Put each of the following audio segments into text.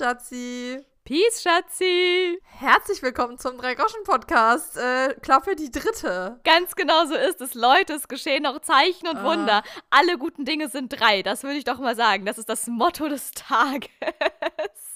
Schatzi. Peace, Schatzi. Herzlich willkommen zum Drei-Groschen-Podcast. Äh, Klappe die dritte. Ganz genau so ist es. Leute, es geschehen noch Zeichen und Wunder. Alle guten Dinge sind drei. Das würde ich doch mal sagen. Das ist das Motto des Tages.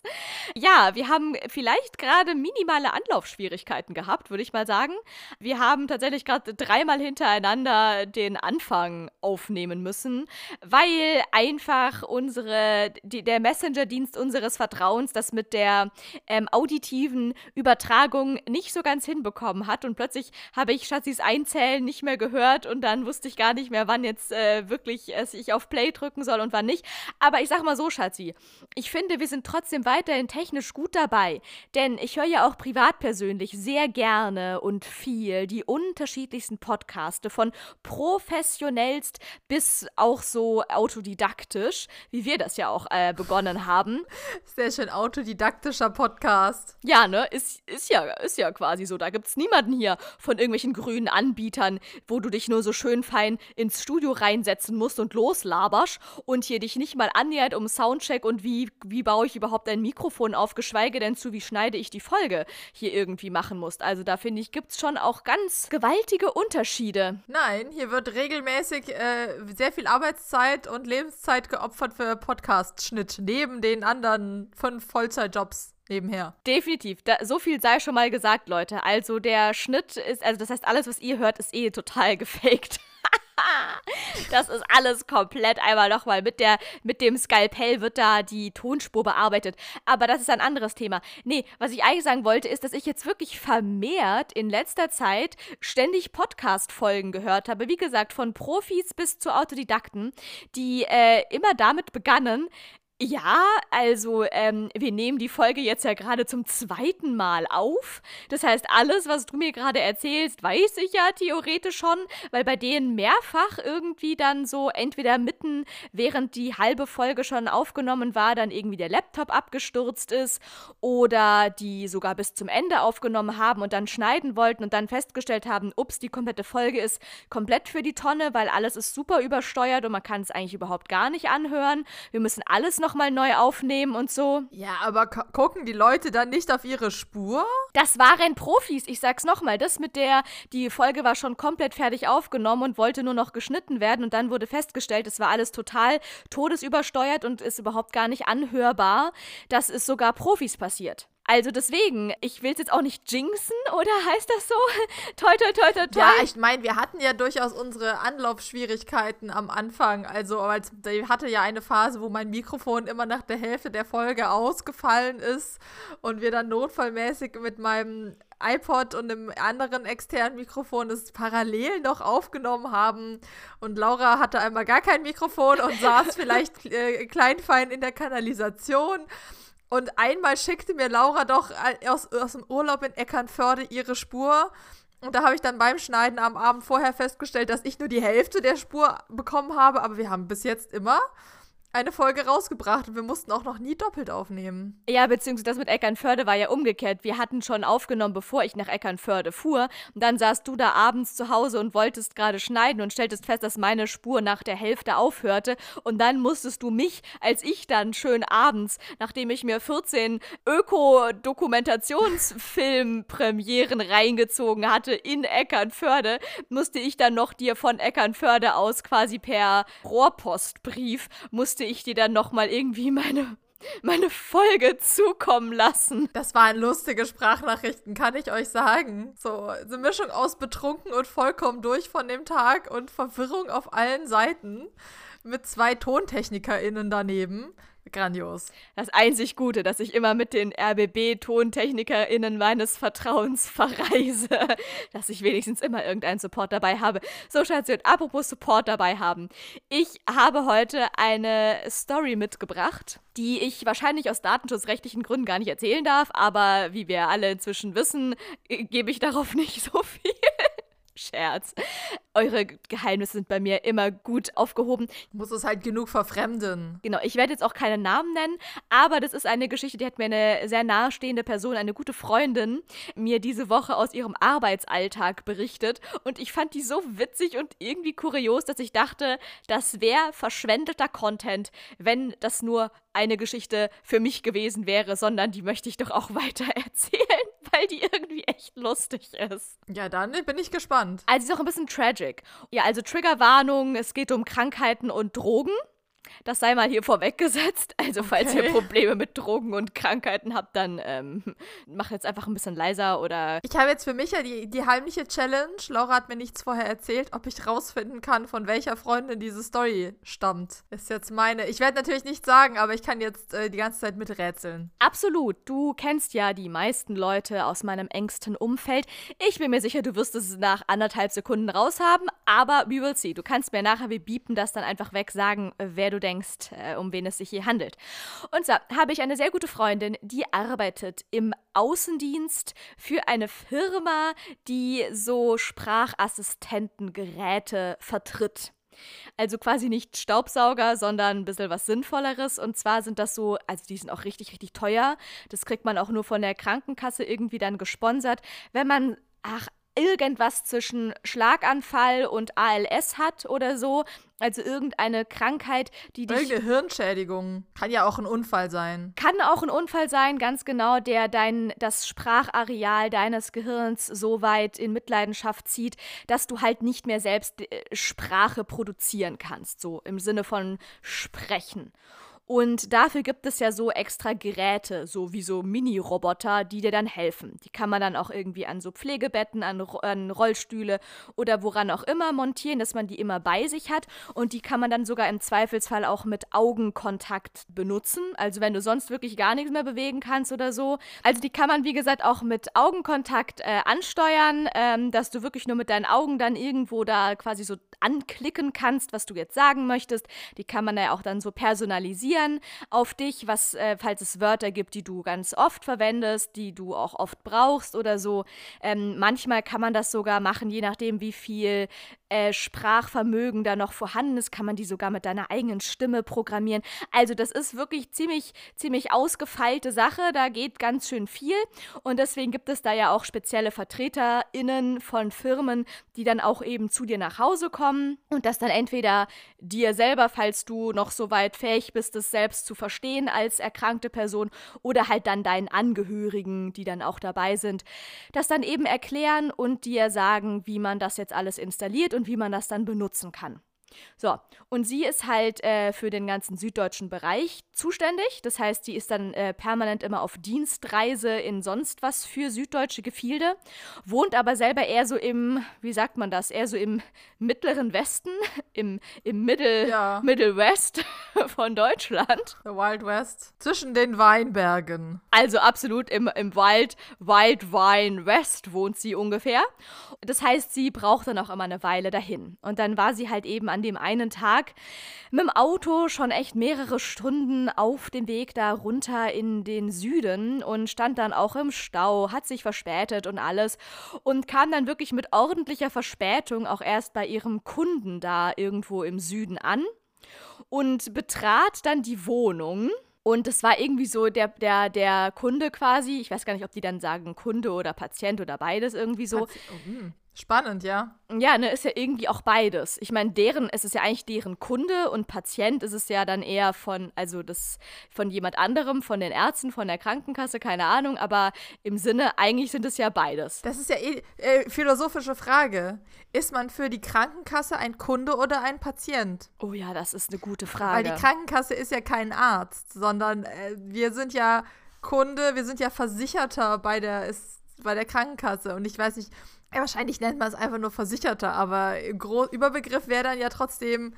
ja, wir haben vielleicht gerade minimale Anlaufschwierigkeiten gehabt, würde ich mal sagen. Wir haben tatsächlich gerade dreimal hintereinander den Anfang aufnehmen müssen, weil einfach unsere, die, der Messenger-Dienst unseres Vertrauens das mit der ähm, auditiven Übertragung nicht so ganz hinbekommen hat. Und plötzlich habe ich Schatzis Einzählen nicht mehr gehört und dann wusste ich gar nicht mehr, wann jetzt äh, wirklich äh, ich auf Play drücken soll und wann nicht. Aber ich sag mal so, Schatzi, ich finde, wir sind trotzdem weiterhin technisch gut dabei. Denn ich höre ja auch privat persönlich sehr gerne und viel die unterschiedlichsten Podcaste von professionellst bis auch so autodidaktisch, wie wir das ja auch äh, begonnen haben. Sehr schön autodidaktischer Podcast. Ja, ne? Ist, ist, ja, ist ja quasi so. Da gibt es niemanden hier von irgendwelchen grünen Anbietern, wo du dich nur so schön fein ins Studio reinsetzen musst und loslaberst und hier dich nicht mal annähert um Soundcheck und wie, wie baue ich überhaupt ein Mikrofon auf, geschweige denn zu, wie schneide ich die Folge hier irgendwie machen musst. Also da finde ich, gibt es schon auch ganz gewaltige Unterschiede. Nein, hier wird regelmäßig äh, sehr viel Arbeitszeit und Lebenszeit geopfert für Podcast-Schnitt, neben den anderen fünf Vollzeitjobs nebenher. Definitiv. Da, so viel sei schon mal gesagt, Leute. Also der Schnitt ist, also das heißt, alles, was ihr hört, ist eh total gefaked. Das ist alles komplett einmal nochmal mit mit dem Skalpell wird da die Tonspur bearbeitet. Aber das ist ein anderes Thema. Nee, was ich eigentlich sagen wollte, ist, dass ich jetzt wirklich vermehrt in letzter Zeit ständig Podcast-Folgen gehört habe. Wie gesagt, von Profis bis zu Autodidakten, die äh, immer damit begannen, ja, also ähm, wir nehmen die Folge jetzt ja gerade zum zweiten Mal auf. Das heißt, alles, was du mir gerade erzählst, weiß ich ja theoretisch schon, weil bei denen mehrfach irgendwie dann so entweder mitten, während die halbe Folge schon aufgenommen war, dann irgendwie der Laptop abgestürzt ist oder die sogar bis zum Ende aufgenommen haben und dann schneiden wollten und dann festgestellt haben, ups, die komplette Folge ist komplett für die Tonne, weil alles ist super übersteuert und man kann es eigentlich überhaupt gar nicht anhören. Wir müssen alles nochmal neu aufnehmen und so. Ja, aber gucken die Leute dann nicht auf ihre Spur? Das waren Profis, ich sag's nochmal. Das mit der, die Folge war schon komplett fertig aufgenommen und wollte nur noch geschnitten werden und dann wurde festgestellt, es war alles total todesübersteuert und ist überhaupt gar nicht anhörbar. Das ist sogar Profis passiert. Also deswegen, ich will es jetzt auch nicht jinxen, oder heißt das so? toi, toi, toi, toi, toi. Ja, ich meine, wir hatten ja durchaus unsere Anlaufschwierigkeiten am Anfang. Also, als, ich hatte ja eine Phase, wo mein Mikrofon immer nach der Hälfte der Folge ausgefallen ist und wir dann notfallmäßig mit meinem iPod und einem anderen externen Mikrofon das parallel noch aufgenommen haben. Und Laura hatte einmal gar kein Mikrofon und saß vielleicht äh, kleinfein in der Kanalisation. Und einmal schickte mir Laura doch äh, aus, aus dem Urlaub in Eckernförde ihre Spur. Und da habe ich dann beim Schneiden am Abend vorher festgestellt, dass ich nur die Hälfte der Spur bekommen habe. Aber wir haben bis jetzt immer eine Folge rausgebracht und wir mussten auch noch nie doppelt aufnehmen. Ja, beziehungsweise das mit Eckernförde war ja umgekehrt. Wir hatten schon aufgenommen, bevor ich nach Eckernförde fuhr. Und dann saßt du da abends zu Hause und wolltest gerade schneiden und stelltest fest, dass meine Spur nach der Hälfte aufhörte. Und dann musstest du mich, als ich dann schön abends, nachdem ich mir 14 Öko-Dokumentationsfilm-Premieren reingezogen hatte in Eckernförde, musste ich dann noch dir von Eckernförde aus quasi per Rohrpostbrief, musste musste ich dir dann nochmal irgendwie meine meine Folge zukommen lassen. Das waren lustige Sprachnachrichten, kann ich euch sagen. So eine Mischung aus betrunken und vollkommen durch von dem Tag und Verwirrung auf allen Seiten mit zwei TontechnikerInnen daneben. Grandios. Das einzig Gute, dass ich immer mit den RBB-TontechnikerInnen meines Vertrauens verreise. dass ich wenigstens immer irgendeinen Support dabei habe. So, Schatzi, und apropos Support dabei haben. Ich habe heute eine Story mitgebracht, die ich wahrscheinlich aus datenschutzrechtlichen Gründen gar nicht erzählen darf, aber wie wir alle inzwischen wissen, gebe ich darauf nicht so viel. Scherz. Eure Geheimnisse sind bei mir immer gut aufgehoben. Muss es halt genug verfremden. Genau, ich werde jetzt auch keine Namen nennen, aber das ist eine Geschichte, die hat mir eine sehr nahestehende Person, eine gute Freundin, mir diese Woche aus ihrem Arbeitsalltag berichtet. Und ich fand die so witzig und irgendwie kurios, dass ich dachte, das wäre verschwendeter Content, wenn das nur eine Geschichte für mich gewesen wäre, sondern die möchte ich doch auch weiter erzählen, weil die irgendwie echt lustig ist. Ja, dann bin ich gespannt. Also, sie ist auch ein bisschen tragic. Ja, also Triggerwarnung, es geht um Krankheiten und Drogen. Das sei mal hier vorweggesetzt. Also, falls ihr Probleme mit Drogen und Krankheiten habt, dann ähm, macht jetzt einfach ein bisschen leiser oder. Ich habe jetzt für mich ja die, die heimliche Challenge. Laura hat mir nichts vorher erzählt, ob ich rausfinden kann, von welcher Freundin diese Story stammt. Ist jetzt meine. Ich werde natürlich nicht sagen, aber ich kann jetzt äh, die ganze Zeit miträtseln. Absolut. Du kennst ja die meisten Leute aus meinem engsten Umfeld. Ich bin mir sicher, du wirst es nach anderthalb Sekunden raushaben, aber we will see. Du kannst mir nachher, wir biepen das dann einfach weg, sagen, wer du denkst, äh, um wen es sich hier handelt. Und so habe ich eine sehr gute Freundin, die arbeitet im Außendienst für eine Firma, die so Sprachassistentengeräte vertritt. Also quasi nicht Staubsauger, sondern ein bisschen was Sinnvolleres. Und zwar sind das so, also die sind auch richtig, richtig teuer. Das kriegt man auch nur von der Krankenkasse irgendwie dann gesponsert. Wenn man, ach, irgendwas zwischen Schlaganfall und ALS hat oder so. Also irgendeine Krankheit, die dich. Irgendeine Hirnschädigung. Kann ja auch ein Unfall sein. Kann auch ein Unfall sein, ganz genau, der dein, das Sprachareal deines Gehirns so weit in Mitleidenschaft zieht, dass du halt nicht mehr selbst äh, Sprache produzieren kannst. So im Sinne von sprechen. Und dafür gibt es ja so extra Geräte, so wie so Mini-Roboter, die dir dann helfen. Die kann man dann auch irgendwie an so Pflegebetten, an, an, Rollstühle oder woran auch immer montieren, dass man die immer bei sich hat. Und die kann man dann sogar im Zweifelsfall auch mit Augenkontakt benutzen. Also wenn du sonst wirklich gar nichts mehr bewegen kannst oder so. Also die kann man, wie gesagt, auch mit Augenkontakt äh, ansteuern, ähm, dass du wirklich nur mit deinen Augen dann irgendwo da quasi so anklicken kannst, was du jetzt sagen möchtest. Die kann man ja auch dann so personalisieren reagieren auf dich, was, äh, falls es Wörter gibt, die du ganz oft verwendest, die du auch oft brauchst oder so. Ähm, manchmal kann man das sogar machen, je nachdem, wie viel äh, Sprachvermögen da noch vorhanden ist, kann man die sogar mit deiner eigenen Stimme programmieren. Also das ist wirklich ziemlich, ziemlich ausgefeilte Sache. Da geht ganz schön viel. Und deswegen gibt es da ja auch spezielle VertreterInnen von Firmen, die dann auch eben zu dir nach Hause kommen und das dann entweder dir selber, falls du noch so weit fähig bist, es selbst zu verstehen als erkrankte Person oder halt dann deinen Angehörigen, die dann auch dabei sind, das dann eben erklären und dir sagen, wie man das jetzt alles installiert und wie man das dann benutzen kann. So, und sie ist halt äh, für den ganzen süddeutschen Bereich zuständig. Das heißt, sie ist dann äh, permanent immer auf Dienstreise in sonst was für süddeutsche Gefilde, wohnt aber selber eher so im, wie sagt man das, eher so im mittleren Westen, im, im Middle, ja. Middle West von Deutschland. The Wild West. Zwischen den Weinbergen. Also absolut im, im Wild, Wild Wine West wohnt sie ungefähr. Das heißt, sie braucht dann auch immer eine Weile dahin. Und dann war sie halt eben an dem einen Tag mit dem Auto schon echt mehrere Stunden auf dem Weg da runter in den Süden und stand dann auch im Stau, hat sich verspätet und alles und kam dann wirklich mit ordentlicher Verspätung auch erst bei ihrem Kunden da irgendwo im Süden an und betrat dann die Wohnung. Und es war irgendwie so der, der, der Kunde quasi, ich weiß gar nicht, ob die dann sagen Kunde oder Patient oder beides irgendwie so. Patient, oh, hm. Spannend, ja. Ja, ne, ist ja irgendwie auch beides. Ich meine, deren, es ist ja eigentlich deren Kunde und Patient ist es ja dann eher von, also das von jemand anderem, von den Ärzten, von der Krankenkasse, keine Ahnung, aber im Sinne, eigentlich sind es ja beides. Das ist ja eh äh, philosophische Frage. Ist man für die Krankenkasse ein Kunde oder ein Patient? Oh ja, das ist eine gute Frage. Weil die Krankenkasse ist ja kein Arzt, sondern äh, wir sind ja Kunde, wir sind ja Versicherter bei der, ist, bei der Krankenkasse. Und ich weiß nicht, wahrscheinlich nennt man es einfach nur Versicherter, aber Gro Überbegriff wäre dann ja trotzdem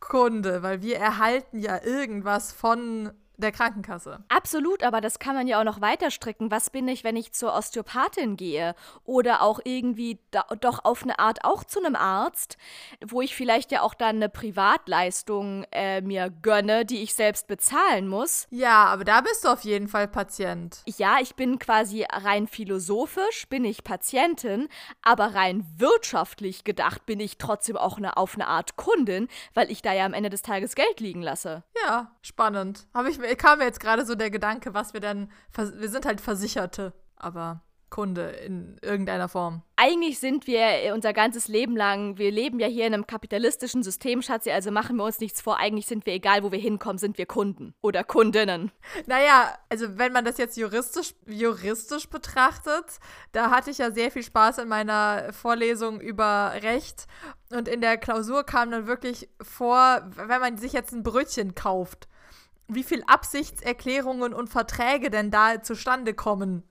Kunde, weil wir erhalten ja irgendwas von der Krankenkasse. Absolut, aber das kann man ja auch noch weiter stricken. Was bin ich, wenn ich zur Osteopathin gehe? Oder auch irgendwie da, doch auf eine Art auch zu einem Arzt, wo ich vielleicht ja auch dann eine Privatleistung äh, mir gönne, die ich selbst bezahlen muss. Ja, aber da bist du auf jeden Fall Patient. Ja, ich bin quasi rein philosophisch, bin ich Patientin, aber rein wirtschaftlich gedacht bin ich trotzdem auch eine, auf eine Art Kundin, weil ich da ja am Ende des Tages Geld liegen lasse. Ja, spannend. Habe ich kam mir jetzt gerade so der Gedanke, was wir dann. Wir sind halt Versicherte, aber Kunde in irgendeiner Form. Eigentlich sind wir unser ganzes Leben lang, wir leben ja hier in einem kapitalistischen System, Schatzi, also machen wir uns nichts vor. Eigentlich sind wir, egal wo wir hinkommen, sind wir Kunden oder Kundinnen. Naja, also wenn man das jetzt juristisch, juristisch betrachtet, da hatte ich ja sehr viel Spaß in meiner Vorlesung über Recht. Und in der Klausur kam dann wirklich vor, wenn man sich jetzt ein Brötchen kauft wie viel Absichtserklärungen und Verträge denn da zustande kommen.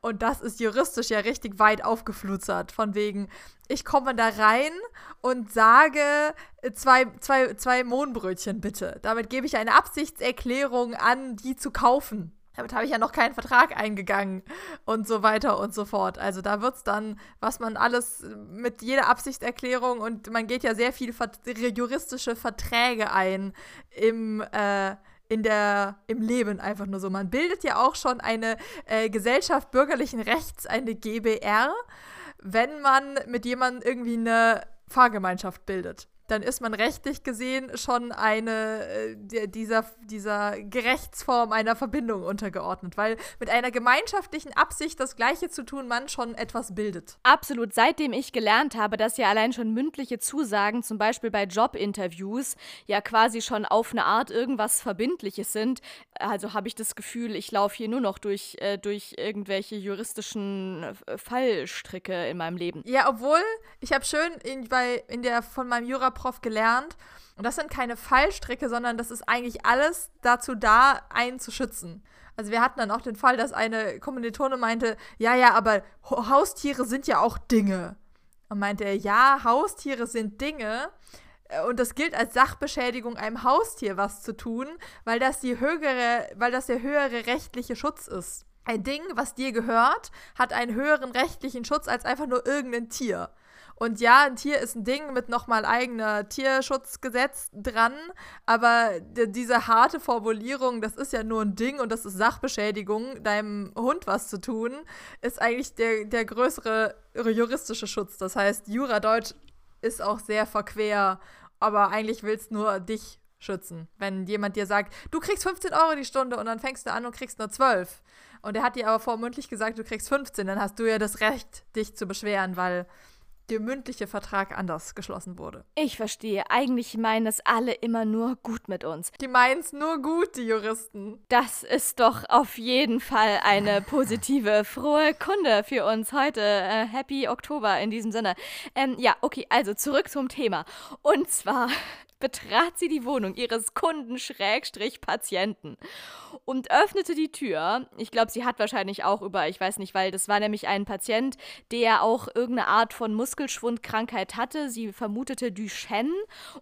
Und das ist juristisch ja richtig weit aufgeflutzert. Von wegen, ich komme da rein und sage zwei, zwei, zwei Mohnbrötchen bitte. Damit gebe ich eine Absichtserklärung an, die zu kaufen. Damit habe ich ja noch keinen Vertrag eingegangen und so weiter und so fort. Also da wird es dann, was man alles mit jeder Absichtserklärung und man geht ja sehr viele juristische Verträge ein im, äh, in der, im Leben einfach nur so. Man bildet ja auch schon eine äh, Gesellschaft bürgerlichen Rechts, eine GBR, wenn man mit jemandem irgendwie eine Fahrgemeinschaft bildet dann ist man rechtlich gesehen schon eine äh, dieser, dieser Gerechtsform einer Verbindung untergeordnet, weil mit einer gemeinschaftlichen Absicht das Gleiche zu tun man schon etwas bildet. Absolut. Seitdem ich gelernt habe, dass ja allein schon mündliche Zusagen, zum Beispiel bei Jobinterviews, ja quasi schon auf eine Art irgendwas Verbindliches sind, also habe ich das Gefühl, ich laufe hier nur noch durch, äh, durch irgendwelche juristischen äh, Fallstricke in meinem Leben. Ja, obwohl ich habe schön in, bei, in der von meinem Jura Prof gelernt. Und das sind keine Fallstricke, sondern das ist eigentlich alles dazu da, einen zu schützen. Also wir hatten dann auch den Fall, dass eine Kommilitone meinte, ja, ja, aber Haustiere sind ja auch Dinge. Und meinte er, ja, Haustiere sind Dinge. Äh, und das gilt als Sachbeschädigung einem Haustier was zu tun, weil das die höhere, weil das der höhere rechtliche Schutz ist. Ein Ding, was dir gehört, hat einen höheren rechtlichen Schutz als einfach nur irgendein Tier. Und ja, ein Tier ist ein Ding mit nochmal eigener Tierschutzgesetz dran, aber diese harte Formulierung, das ist ja nur ein Ding und das ist Sachbeschädigung, deinem Hund was zu tun, ist eigentlich der, der größere juristische Schutz. Das heißt, Juradeutsch ist auch sehr verquer, aber eigentlich willst nur dich schützen. Wenn jemand dir sagt, du kriegst 15 Euro die Stunde und dann fängst du an und kriegst nur 12. Und er hat dir aber vormündlich gesagt, du kriegst 15, dann hast du ja das Recht, dich zu beschweren, weil der mündliche Vertrag anders geschlossen wurde. Ich verstehe. Eigentlich meinen es alle immer nur gut mit uns. Die meinen es nur gut, die Juristen. Das ist doch auf jeden Fall eine positive, frohe Kunde für uns heute. Äh, Happy Oktober in diesem Sinne. Ähm, ja, okay, also zurück zum Thema. Und zwar betrat sie die Wohnung ihres Kunden-Patienten und öffnete die Tür. Ich glaube, sie hat wahrscheinlich auch über, ich weiß nicht, weil das war nämlich ein Patient, der auch irgendeine Art von Muskelschwundkrankheit hatte. Sie vermutete Duchenne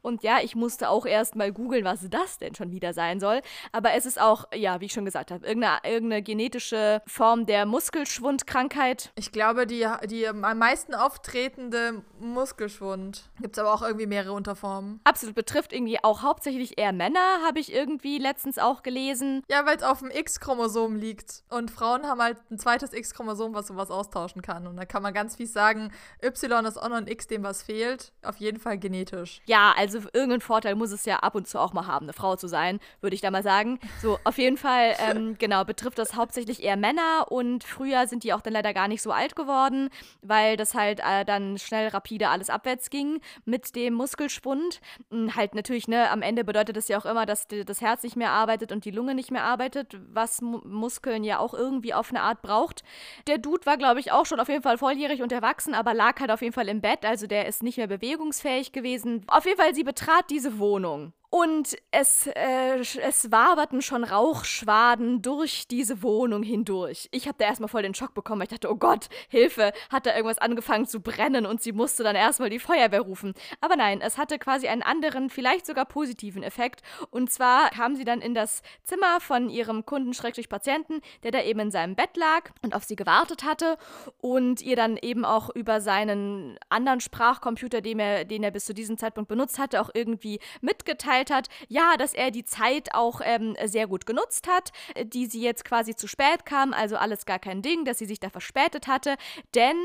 und ja, ich musste auch erst mal googeln, was das denn schon wieder sein soll. Aber es ist auch, ja, wie ich schon gesagt habe, irgendeine, irgendeine genetische Form der Muskelschwundkrankheit. Ich glaube, die, die am meisten auftretende Muskelschwund. Gibt es aber auch irgendwie mehrere Unterformen. Absolut betrifft irgendwie auch hauptsächlich eher Männer, habe ich irgendwie letztens auch gelesen. Ja, weil es auf dem X-Chromosom liegt. Und Frauen haben halt ein zweites X-Chromosom, was sowas austauschen kann. Und da kann man ganz fies sagen, Y ist auch noch ein X, dem was fehlt. Auf jeden Fall genetisch. Ja, also irgendeinen Vorteil muss es ja ab und zu auch mal haben, eine Frau zu sein, würde ich da mal sagen. So, auf jeden Fall, ähm, genau, betrifft das hauptsächlich eher Männer. Und früher sind die auch dann leider gar nicht so alt geworden, weil das halt äh, dann schnell rapide alles abwärts ging mit dem Muskelschwund. Hm, halt natürlich, ne, am Ende bedeutet das ja auch immer, dass das Herz nicht mehr arbeitet und die Lunge nicht mehr arbeitet, was M Muskeln ja auch irgendwie auf eine Art braucht. Der Dude war, glaube ich, auch schon auf jeden Fall volljährig und erwachsen, aber lag halt auf jeden Fall im Bett, also der ist nicht mehr bewegungsfähig gewesen. Auf jeden Fall, sie betrat diese Wohnung Und es, äh, es waberten schon Rauchschwaden durch diese Wohnung hindurch. Ich habe da erstmal voll den Schock bekommen. Ich dachte, oh Gott, Hilfe, hat da irgendwas angefangen zu brennen und sie musste dann erstmal die Feuerwehr rufen. Aber nein, es hatte quasi einen anderen, vielleicht sogar positiven Effekt. Und zwar kam sie dann in das Zimmer von ihrem Kunden-Patienten, der da eben in seinem Bett lag und auf sie gewartet hatte und ihr dann eben auch über seinen anderen Sprachcomputer, den er, den er bis zu diesem Zeitpunkt benutzt hatte, auch irgendwie mitgeteilt mitgeteilt hat, ja, dass er die Zeit auch ähm, sehr gut genutzt hat, äh, die sie jetzt quasi zu spät kam, also alles gar kein Ding, dass sie sich da verspätet hatte, denn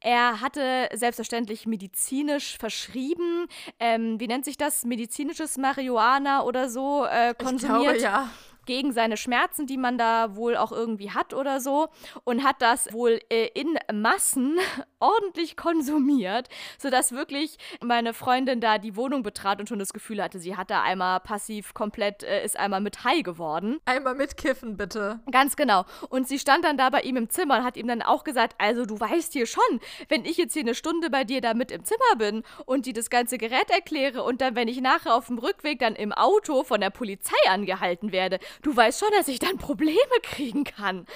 er hatte selbstverständlich medizinisch verschrieben, ähm, wie nennt sich das, medizinisches Marihuana oder so äh, konsumiert. Ich glaube, ja gegen seine Schmerzen, die man da wohl auch irgendwie hat oder so und hat das wohl äh, in Massen ordentlich konsumiert, sodass wirklich meine Freundin da die Wohnung betrat und schon das Gefühl hatte, sie hat da einmal passiv komplett, äh, ist einmal mit high geworden. Einmal mitkiffen, bitte. Ganz genau. Und sie stand dann da bei ihm im Zimmer und hat ihm dann auch gesagt, also du weißt hier schon, wenn ich jetzt hier eine Stunde bei dir da mit im Zimmer bin und die das ganze Gerät erkläre und dann, wenn ich nachher auf dem Rückweg dann im Auto von der Polizei angehalten werde, du weißt schon, dass ich dann Probleme kriegen kann.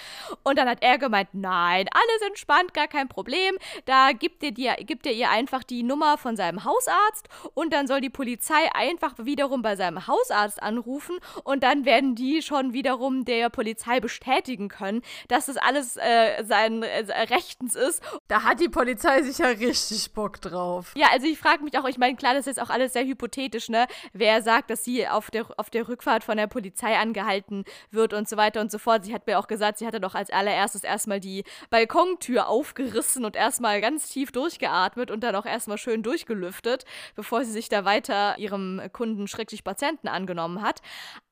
Und dann hat er gemeint, nein, alles entspannt, gar kein Problem. Da gibt er, dir, gibt er ihr einfach die Nummer von seinem Hausarzt und dann soll die Polizei einfach wiederum bei seinem Hausarzt anrufen und dann werden die schon wiederum der Polizei bestätigen können, dass das alles äh, sein äh, Rechtens ist. Da hat die Polizei sicher richtig Bock drauf. Ja, also ich frage mich auch, ich meine, klar, das ist jetzt auch alles sehr hypothetisch, ne? Wer sagt, dass sie auf der, auf der Rückfahrt von der Polizei angehalten gehalten wird und so weiter und so fort. Sie hat mir auch gesagt, sie hatte doch als allererstes erstmal die Balkontür aufgerissen und erstmal ganz tief durchgeatmet und dann auch erstmal schön durchgelüftet, bevor sie sich da weiter ihrem Kunden schrecklich Patienten angenommen hat.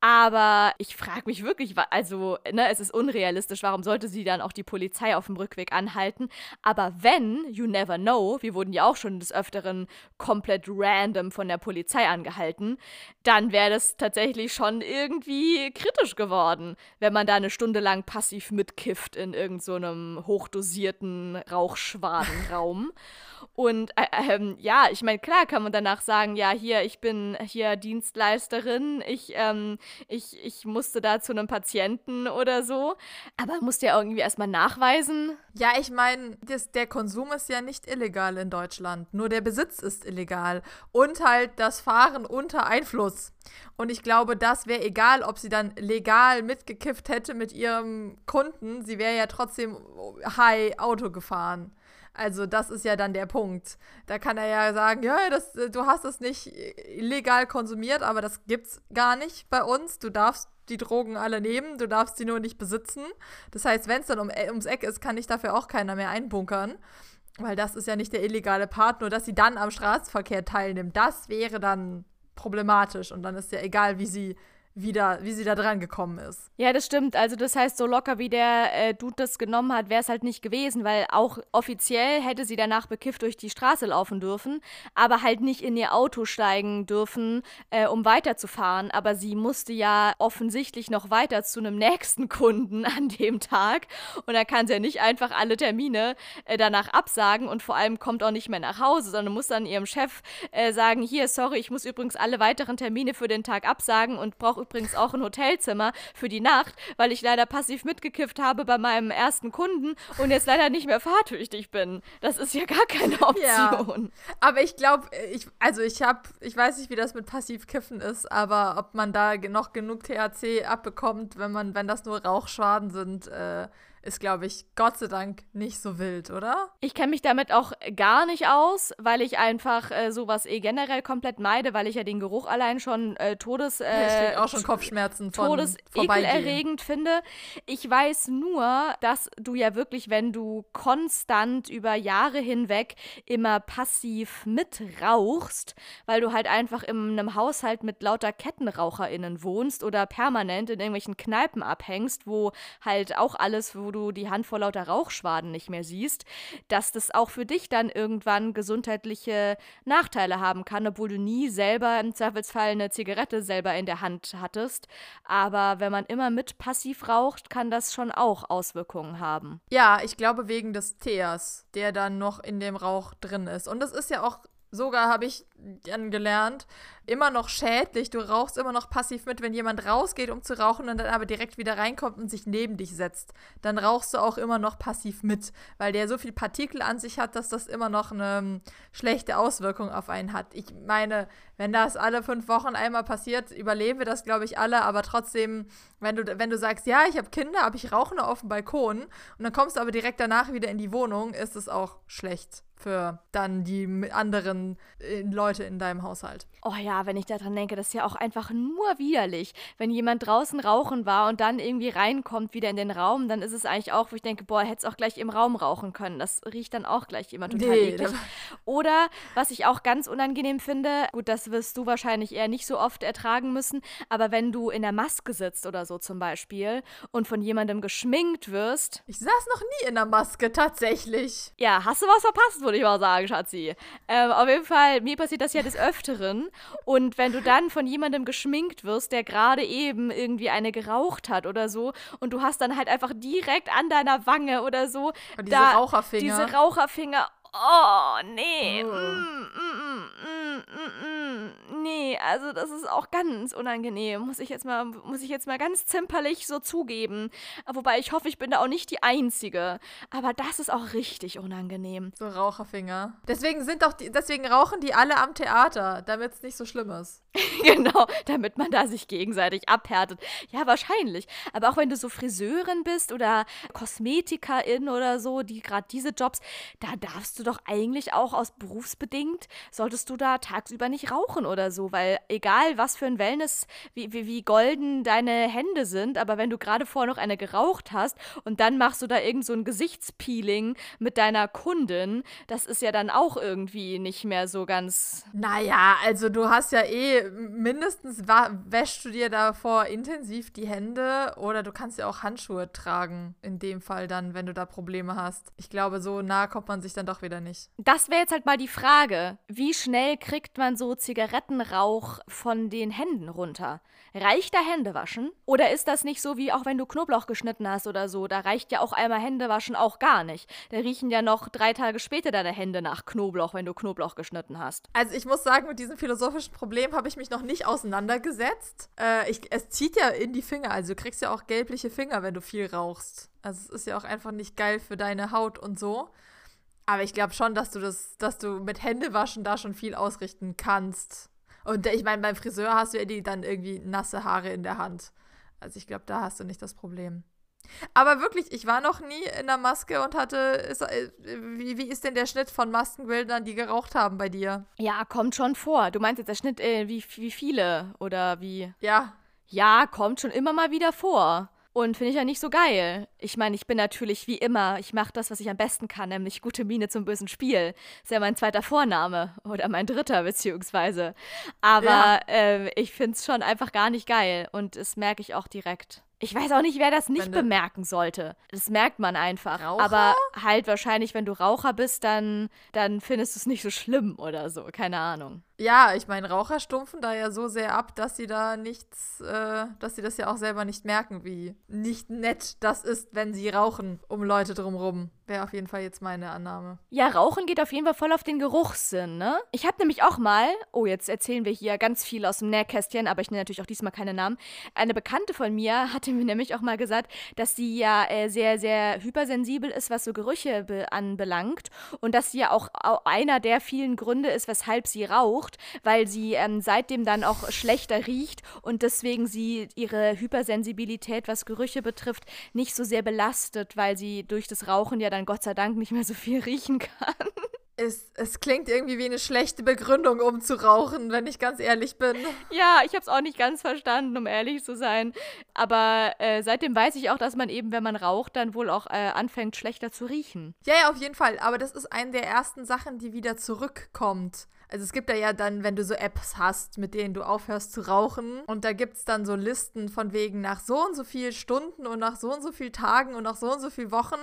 Aber ich frage mich wirklich, also, ne, es ist unrealistisch, warum sollte sie dann auch die Polizei auf dem Rückweg anhalten? Aber wenn, you never know, wir wurden ja auch schon des Öfteren komplett random von der Polizei angehalten, dann wäre das tatsächlich schon irgendwie kritisch geworden, wenn man da eine Stunde lang passiv mitkifft in irgendeinem so hochdosierten Rauchschwadenraum. Und äh, ähm, ja, ich meine, klar kann man danach sagen, ja, hier, ich bin hier Dienstleisterin, ich, ähm, ich, ich musste da zu einem Patienten oder so. Aber musste ja irgendwie erstmal nachweisen. Ja, ich meine, der Konsum ist ja nicht illegal in Deutschland. Nur der Besitz ist illegal. Und halt das Fahren unter Einfluss. Und ich glaube, das wäre egal, ob sie dann legal mitgekifft hätte mit ihrem Kunden. Sie wäre ja trotzdem high Auto gefahren. Also das ist ja dann der Punkt. Da kann er ja sagen, ja, das, du hast es nicht illegal konsumiert, aber das gibt's gar nicht bei uns. Du darfst die Drogen alle nehmen, du darfst sie nur nicht besitzen. Das heißt, wenn es dann um, äh, ums Eck ist, kann dich dafür auch keiner mehr einbunkern. Weil das ist ja nicht der illegale Part, nur dass sie dann am Straßenverkehr teilnimmt. Das wäre dann problematisch und dann ist ja egal, wie sie wieder, wie sie da dran gekommen ist. Ja, das stimmt. Also das heißt, so locker wie der äh, Dude das genommen hat, wäre es halt nicht gewesen, weil auch offiziell hätte sie danach bekifft durch die Straße laufen dürfen, aber halt nicht in ihr Auto steigen dürfen, äh, um weiterzufahren. Aber sie musste ja offensichtlich noch weiter zu einem nächsten Kunden an dem Tag und da kann sie ja nicht einfach alle Termine äh, danach absagen und vor allem kommt auch nicht mehr nach Hause, sondern muss dann ihrem Chef äh, sagen, hier, sorry, ich muss übrigens alle weiteren Termine für den Tag absagen und brauche übrigens auch ein Hotelzimmer für die Nacht, weil ich leider passiv mitgekifft habe bei meinem ersten Kunden und jetzt leider nicht mehr fahrtüchtig bin. Das ist ja gar keine Option. Ja, aber ich glaube, ich, also ich habe, ich weiß nicht, wie das mit Passivkiffen ist, aber ob man da noch genug THC abbekommt, wenn man, wenn das nur Rauchschwaden sind, äh, ist, glaube ich, Gott sei Dank nicht so wild, oder? Ich kenne mich damit auch gar nicht aus, weil ich einfach äh, sowas eh generell komplett meide, weil ich ja den Geruch allein schon äh, Todes... Äh, auch schon Kopfschmerzen von Todesekelerregend finde. Ich weiß nur, dass du ja wirklich, wenn du konstant über Jahre hinweg immer passiv mitrauchst, weil du halt einfach in einem Haushalt mit lauter KettenraucherInnen wohnst oder permanent in irgendwelchen Kneipen abhängst, wo halt auch alles, wo du die Hand vor lauter Rauchschwaden nicht mehr siehst, dass das auch für dich dann irgendwann gesundheitliche Nachteile haben kann, obwohl du nie selber im Zweifelsfall eine Zigarette selber in der Hand hattest. Aber wenn man immer mit passiv raucht, kann das schon auch Auswirkungen haben. Ja, ich glaube wegen des Teers, der dann noch in dem Rauch drin ist. Und das ist ja auch sogar, habe ich gelernt, immer noch schädlich. Du rauchst immer noch passiv mit, wenn jemand rausgeht, um zu rauchen und dann aber direkt wieder reinkommt und sich neben dich setzt. Dann rauchst du auch immer noch passiv mit, weil der so viel Partikel an sich hat, dass das immer noch eine um, schlechte Auswirkung auf einen hat. Ich meine, wenn das alle fünf Wochen einmal passiert, überleben wir das, glaube ich, alle, aber trotzdem, wenn du, wenn du sagst, ja, ich habe Kinder, aber ich rauche nur auf dem Balkon und dann kommst du aber direkt danach wieder in die Wohnung, ist es auch schlecht für dann die anderen äh, Leute in deinem Haushalt. Oh ja, wenn ich daran denke, das ist ja auch einfach nur widerlich. Wenn jemand draußen rauchen war und dann irgendwie reinkommt wieder in den Raum, dann ist es eigentlich auch, wo ich denke, boah, hätte es auch gleich im Raum rauchen können. Das riecht dann auch gleich immer total nee, eklig. Oder, was ich auch ganz unangenehm finde, gut, das wirst du wahrscheinlich eher nicht so oft ertragen müssen, aber wenn du in der Maske sitzt oder so zum Beispiel und von jemandem geschminkt wirst. Ich saß noch nie in der Maske, tatsächlich. Ja, hast du was verpasst, würde ich mal sagen, Schatzi. Ähm, auf jeden Fall, mir passiert das ja des Öfteren. Und wenn du dann von jemandem geschminkt wirst, der gerade eben irgendwie eine geraucht hat oder so, und du hast dann halt einfach direkt an deiner Wange oder so. Und diese da, Raucherfinger. Diese Raucherfinger oh, nee, oh. Mm, mm, mm, nee, also das ist auch ganz unangenehm, muss ich jetzt mal, muss ich jetzt mal ganz zimperlich so zugeben. Wobei ich hoffe, ich bin da auch nicht die Einzige. Aber das ist auch richtig unangenehm. So Raucherfinger. Deswegen sind doch die, deswegen rauchen die alle am Theater, damit es nicht so schlimm ist. genau, damit man da sich gegenseitig abhärtet. Ja, wahrscheinlich. Aber auch wenn du so Friseurin bist oder Kosmetikerin oder so, die gerade diese Jobs, da darfst du doch eigentlich auch aus berufsbedingt, solltest du da tagsüber nicht rauchen oder so, weil egal was für ein Wellness, wie, wie, wie golden deine Hände sind, aber wenn du gerade vorher noch eine geraucht hast und dann machst du da irgend so ein Gesichtspeeling mit deiner Kundin, das ist ja dann auch irgendwie nicht mehr so ganz. Naja, also du hast ja eh mindestens wäschst du dir davor intensiv die Hände oder du kannst ja auch Handschuhe tragen, in dem Fall dann, wenn du da Probleme hast. Ich glaube, so nah kommt man sich dann doch wieder nicht. Das wäre jetzt halt mal die Frage. Wie schnell kriegt man so Zigarettenrauch von den Händen runter? Reicht da Händewaschen? Oder ist das nicht so wie auch wenn du Knoblauch geschnitten hast oder so? Da reicht ja auch einmal Händewaschen auch gar nicht. Da riechen ja noch drei Tage später deine Hände nach Knoblauch, wenn du Knoblauch geschnitten hast. Also ich muss sagen, mit diesem philosophischen Problem habe ich mich noch nicht auseinandergesetzt. Äh, ich, es zieht ja in die Finger, also du kriegst ja auch gelbliche Finger, wenn du viel rauchst. Also es ist ja auch einfach nicht geil für deine Haut und so. Aber ich glaube schon, dass du das, dass du mit Händewaschen da schon viel ausrichten kannst. Und ich meine, beim Friseur hast du ja die dann irgendwie nasse Haare in der Hand. Also ich glaube, da hast du nicht das Problem. Aber wirklich, ich war noch nie in der Maske und hatte. Äh, wie, wie ist denn der Schnitt von Maskenbildern, die geraucht haben bei dir? Ja, kommt schon vor. Du meinst jetzt der Schnitt, äh, wie, wie viele oder wie? Ja. Ja, kommt schon immer mal wieder vor. Und finde ich ja nicht so geil. Ich meine, ich bin natürlich wie immer, ich mache das, was ich am besten kann, nämlich gute Miene zum bösen Spiel. Ist ja mein zweiter Vorname oder mein dritter beziehungsweise. Aber ja. äh, ich finde es schon einfach gar nicht geil und das merke ich auch direkt. Ich weiß auch nicht, wer das nicht bemerken sollte. Das merkt man einfach. Raucher? Aber halt wahrscheinlich, wenn du Raucher bist, dann, dann findest du es nicht so schlimm oder so. Keine Ahnung. Ja, ich meine, Raucher stumpfen da ja so sehr ab, dass sie da nichts, äh, dass sie das ja auch selber nicht merken, wie nicht nett das ist, wenn sie rauchen um Leute drumrum. Wäre auf jeden Fall jetzt meine Annahme. Ja, Rauchen geht auf jeden Fall voll auf den Geruchssinn, ne? Ich habe nämlich auch mal, oh, jetzt erzählen wir hier ganz viel aus dem Nähkästchen, aber ich nenne natürlich auch diesmal keine Namen. Eine Bekannte von mir hatte mir nämlich auch mal gesagt, dass sie ja äh, sehr, sehr hypersensibel ist, was so Gerüche anbelangt. Und dass sie ja auch einer der vielen Gründe ist, weshalb sie raucht gesucht, weil sie ähm, seitdem dann auch schlechter riecht und deswegen sie ihre Hypersensibilität, was Gerüche betrifft, nicht so sehr belastet, weil sie durch das Rauchen ja dann Gott sei Dank nicht mehr so viel riechen kann. Es, es klingt irgendwie wie eine schlechte Begründung, um zu rauchen, wenn ich ganz ehrlich bin. Ja, ich habe es auch nicht ganz verstanden, um ehrlich zu sein. Aber äh, seitdem weiß ich auch, dass man eben, wenn man raucht, dann wohl auch äh, anfängt, schlechter zu riechen. Ja, ja, auf jeden Fall. Aber das ist eine der ersten Sachen, die wieder zurückkommt. Also es gibt da ja dann, wenn du so Apps hast, mit denen du aufhörst zu rauchen. Und da gibt es dann so Listen von wegen nach so und so viel Stunden und nach so und so viel Tagen und nach so und so viel Wochen.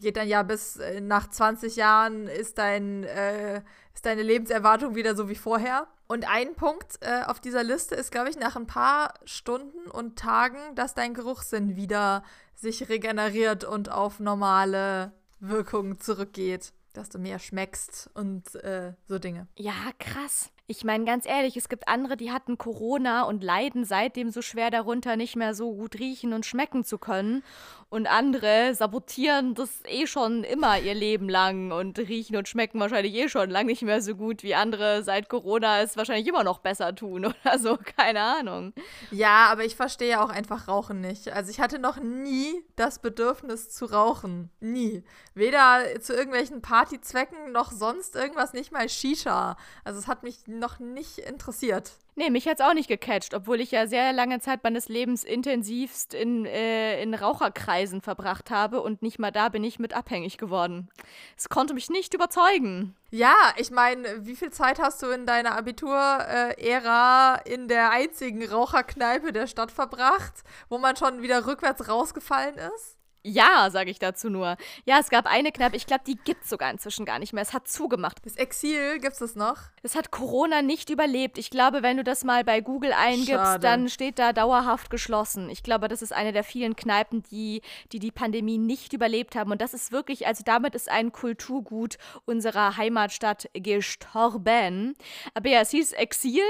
Geht dann ja bis äh, nach 20 Jahren ist, dein, äh, ist deine Lebenserwartung wieder so wie vorher. Und ein Punkt äh, auf dieser Liste ist, glaube ich, nach ein paar Stunden und Tagen, dass dein Geruchssinn wieder sich regeneriert und auf normale Wirkungen zurückgeht. dass du mehr schmeckst und äh, so Dinge. Ja, krass. Ich meine, ganz ehrlich, es gibt andere, die hatten Corona und leiden seitdem so schwer darunter, nicht mehr so gut riechen und schmecken zu können. Und andere sabotieren das eh schon immer ihr Leben lang und riechen und schmecken wahrscheinlich eh schon lang nicht mehr so gut wie andere seit Corona es wahrscheinlich immer noch besser tun oder so. Keine Ahnung. Ja, aber ich verstehe auch einfach Rauchen nicht. Also ich hatte noch nie das Bedürfnis zu rauchen. Nie. Weder zu irgendwelchen Partyzwecken noch sonst irgendwas, nicht mal Shisha. Also es hat mich noch nicht interessiert. Nee, mich hat's auch nicht gecatcht, obwohl ich ja sehr lange Zeit meines Lebens intensivst in, äh, in Raucherkreisen verbracht habe und nicht mal da bin ich mit abhängig geworden. Es konnte mich nicht überzeugen. Ja, ich meine, wie viel Zeit hast du in deiner Abitur-Ära in der einzigen Raucherkneipe der Stadt verbracht, wo man schon wieder rückwärts rausgefallen ist? Ja, sage ich dazu nur. Ja, es gab eine Kneipe, ich glaube, die gibt es sogar inzwischen gar nicht mehr. Es hat zugemacht. Das Exil, gibt es noch? Es hat Corona nicht überlebt. Ich glaube, wenn du das mal bei Google eingibst, Schade. dann steht da dauerhaft geschlossen. Ich glaube, das ist eine der vielen Kneipen, die, die die Pandemie nicht überlebt haben. Und das ist wirklich, also damit ist ein Kulturgut unserer Heimatstadt gestorben. Aber ja, es hieß Exil.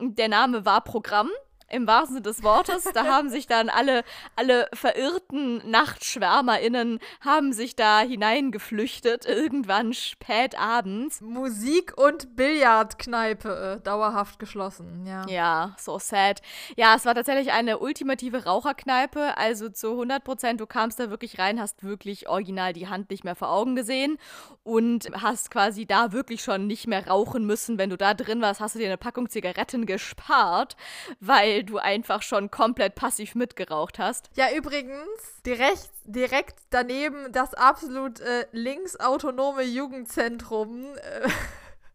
Der Name war Programm im wahrsten Sinne des Wortes. Da haben sich dann alle, alle verirrten NachtschwärmerInnen haben sich da hineingeflüchtet, irgendwann spät abends. Musik- und Billardkneipe äh, dauerhaft geschlossen, ja. Ja, so sad. Ja, es war tatsächlich eine ultimative Raucherkneipe, also zu 100 Prozent, du kamst da wirklich rein, hast wirklich original die Hand nicht mehr vor Augen gesehen und hast quasi da wirklich schon nicht mehr rauchen müssen. Wenn du da drin warst, hast du dir eine Packung Zigaretten gespart, weil du einfach schon komplett passiv mitgeraucht hast. Ja, übrigens, direkt, direkt daneben das absolut äh, linksautonome Jugendzentrum. Äh,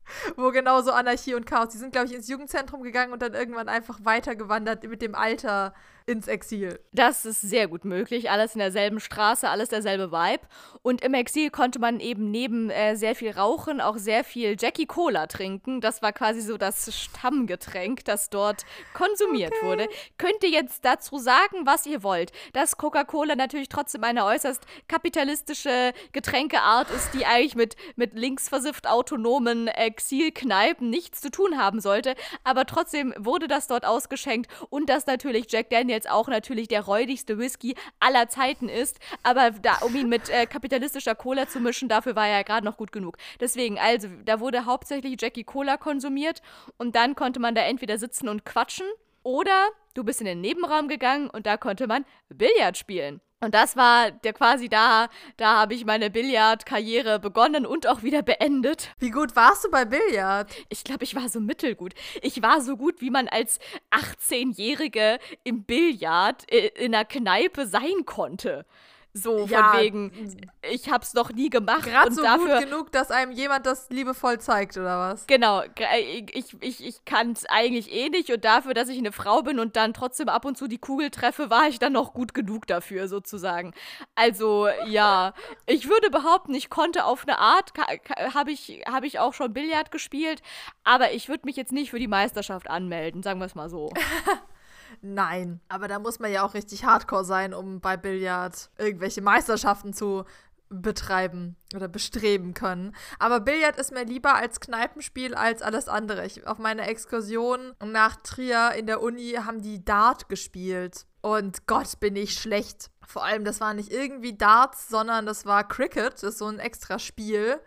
wo genauso Anarchie und Chaos. Die sind, glaube ich, ins Jugendzentrum gegangen und dann irgendwann einfach weitergewandert mit dem Alter ins Exil. Das ist sehr gut möglich. Alles in derselben Straße, alles derselbe Vibe. Und im Exil konnte man eben neben äh, sehr viel Rauchen auch sehr viel Jackie Cola trinken. Das war quasi so das Stammgetränk, das dort konsumiert okay. wurde. Könnt ihr jetzt dazu sagen, was ihr wollt? Dass Coca-Cola natürlich trotzdem eine äußerst kapitalistische Getränkeart ist, die eigentlich mit, mit linksversifft autonomen Exilkneipen nichts zu tun haben sollte. Aber trotzdem wurde das dort ausgeschenkt und das natürlich Jack Daniels jetzt auch natürlich der räudigste Whisky aller Zeiten ist, aber da, um ihn mit äh, kapitalistischer Cola zu mischen, dafür war er ja gerade noch gut genug. Deswegen, also, da wurde hauptsächlich Jackie Cola konsumiert und dann konnte man da entweder sitzen und quatschen oder du bist in den Nebenraum gegangen und da konnte man Billard spielen. Und das war der quasi da, da habe ich meine Billardkarriere begonnen und auch wieder beendet. Wie gut warst du bei Billard? Ich glaube, ich war so mittelgut. Ich war so gut, wie man als 18-Jährige im Billard äh, in einer Kneipe sein konnte. So ja, von wegen, ich hab's noch nie gemacht. Gerade so dafür, gut genug, dass einem jemand das liebevoll zeigt, oder was? Genau, ich, ich, ich kann es eigentlich eh nicht und dafür, dass ich eine Frau bin und dann trotzdem ab und zu die Kugel treffe, war ich dann noch gut genug dafür, sozusagen. Also, ja, ich würde behaupten, ich konnte auf eine Art, habe ich, hab ich auch schon Billard gespielt, aber ich würde mich jetzt nicht für die Meisterschaft anmelden, sagen wir es mal so. Nein, aber da muss man ja auch richtig hardcore sein, um bei Billard irgendwelche Meisterschaften zu betreiben oder bestreben können. Aber Billard ist mir lieber als Kneipenspiel als alles andere. Ich, auf meiner Exkursion nach Trier in der Uni haben die Dart gespielt. Und Gott, bin ich schlecht. Vor allem, das war nicht irgendwie Darts, sondern das war Cricket. Das ist so ein extra Spiel,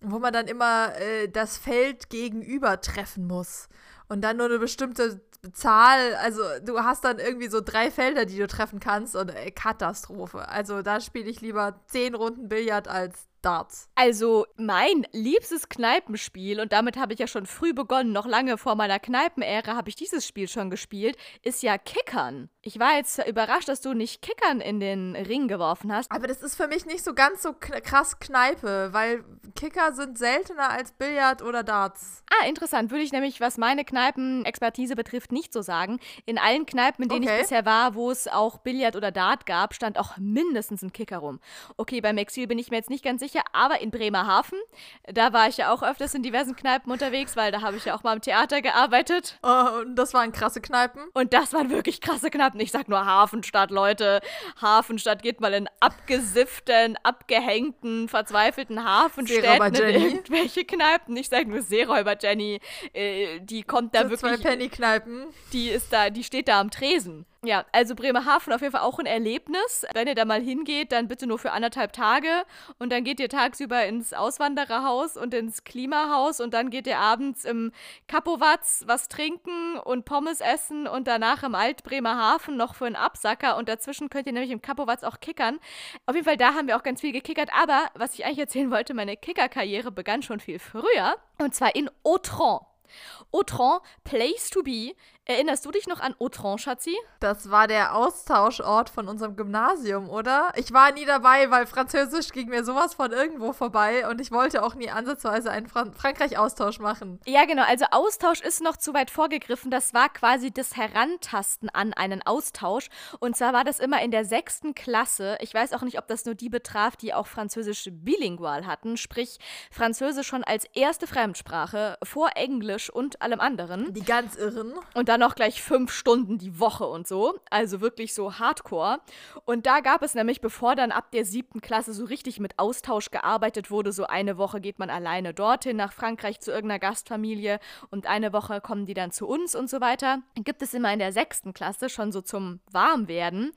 wo man dann immer äh, das Feld gegenüber treffen muss. Und dann nur eine bestimmte Zahl, also du hast dann irgendwie so drei Felder, die du treffen kannst und ey, Katastrophe. Also da spiele ich lieber zehn Runden Billard als Darts. Also mein liebstes Kneipenspiel, und damit habe ich ja schon früh begonnen, noch lange vor meiner Kneipenära habe ich dieses Spiel schon gespielt, ist ja Kickern. Ich war jetzt überrascht, dass du nicht Kickern in den Ring geworfen hast. Aber das ist für mich nicht so ganz so krass Kneipe, weil Kicker sind seltener als Billard oder Darts. Ah, interessant. Würde ich nämlich, was meine Kneipenexpertise betrifft, nicht so sagen. In allen Kneipen, in denen okay. ich bisher war, wo es auch Billard oder Dart gab, stand auch mindestens ein Kicker rum. Okay, beim Exil bin ich mir jetzt nicht ganz sicher Gleiche, aber in Bremerhaven. Da war ich ja auch öfters in diversen Kneipen unterwegs, weil da habe ich ja auch mal im Theater gearbeitet. Oh, und das waren krasse Kneipen. Und das waren wirklich krasse Kneipen. Ich sag nur Hafenstadt, Leute. Hafenstadt geht mal in abgesifften, abgehängten, verzweifelten Hafenstädten in irgendwelche Kneipen. Ich sag nur Seeräuber Jenny. Äh, die kommt da so wirklich. Zwei Penny-Kneipen. Die ist da, die steht da am Tresen. Ja, also Bremerhaven auf jeden Fall auch ein Erlebnis. Wenn ihr da mal hingeht, dann bitte nur für anderthalb Tage und dann geht ihr tagsüber ins Auswandererhaus und ins Klimahaus und dann geht ihr abends im Kapowatz was trinken und Pommes essen und danach im Alt Bremerhaven noch für einen Absacker und dazwischen könnt ihr nämlich im Kapowatz auch kickern. Auf jeden Fall da haben wir auch ganz viel gekickert, aber was ich eigentlich erzählen wollte, meine Kickerkarriere begann schon viel früher und zwar in Autran. Autran, Place to Be, Erinnerst du dich noch an Autran, Schatzi? Das war der Austauschort von unserem Gymnasium, oder? Ich war nie dabei, weil Französisch ging mir sowas von irgendwo vorbei und ich wollte auch nie ansatzweise einen Fran Frankreich-Austausch machen. Ja, genau. Also Austausch ist noch zu weit vorgegriffen. Das war quasi das Herantasten an einen Austausch. Und zwar war das immer in der sechsten Klasse. Ich weiß auch nicht, ob das nur die betraf, die auch Französisch bilingual hatten, sprich Französisch schon als erste Fremdsprache vor Englisch und allem anderen. Die ganz irren. Und dann dann noch gleich fünf Stunden die Woche und so. Also wirklich so hardcore. Und da gab es nämlich, bevor dann ab der siebten Klasse so richtig mit Austausch gearbeitet wurde, so eine Woche geht man alleine dorthin nach Frankreich zu irgendeiner Gastfamilie und eine Woche kommen die dann zu uns und so weiter. Gibt es immer in der sechsten Klasse schon so zum Warmwerden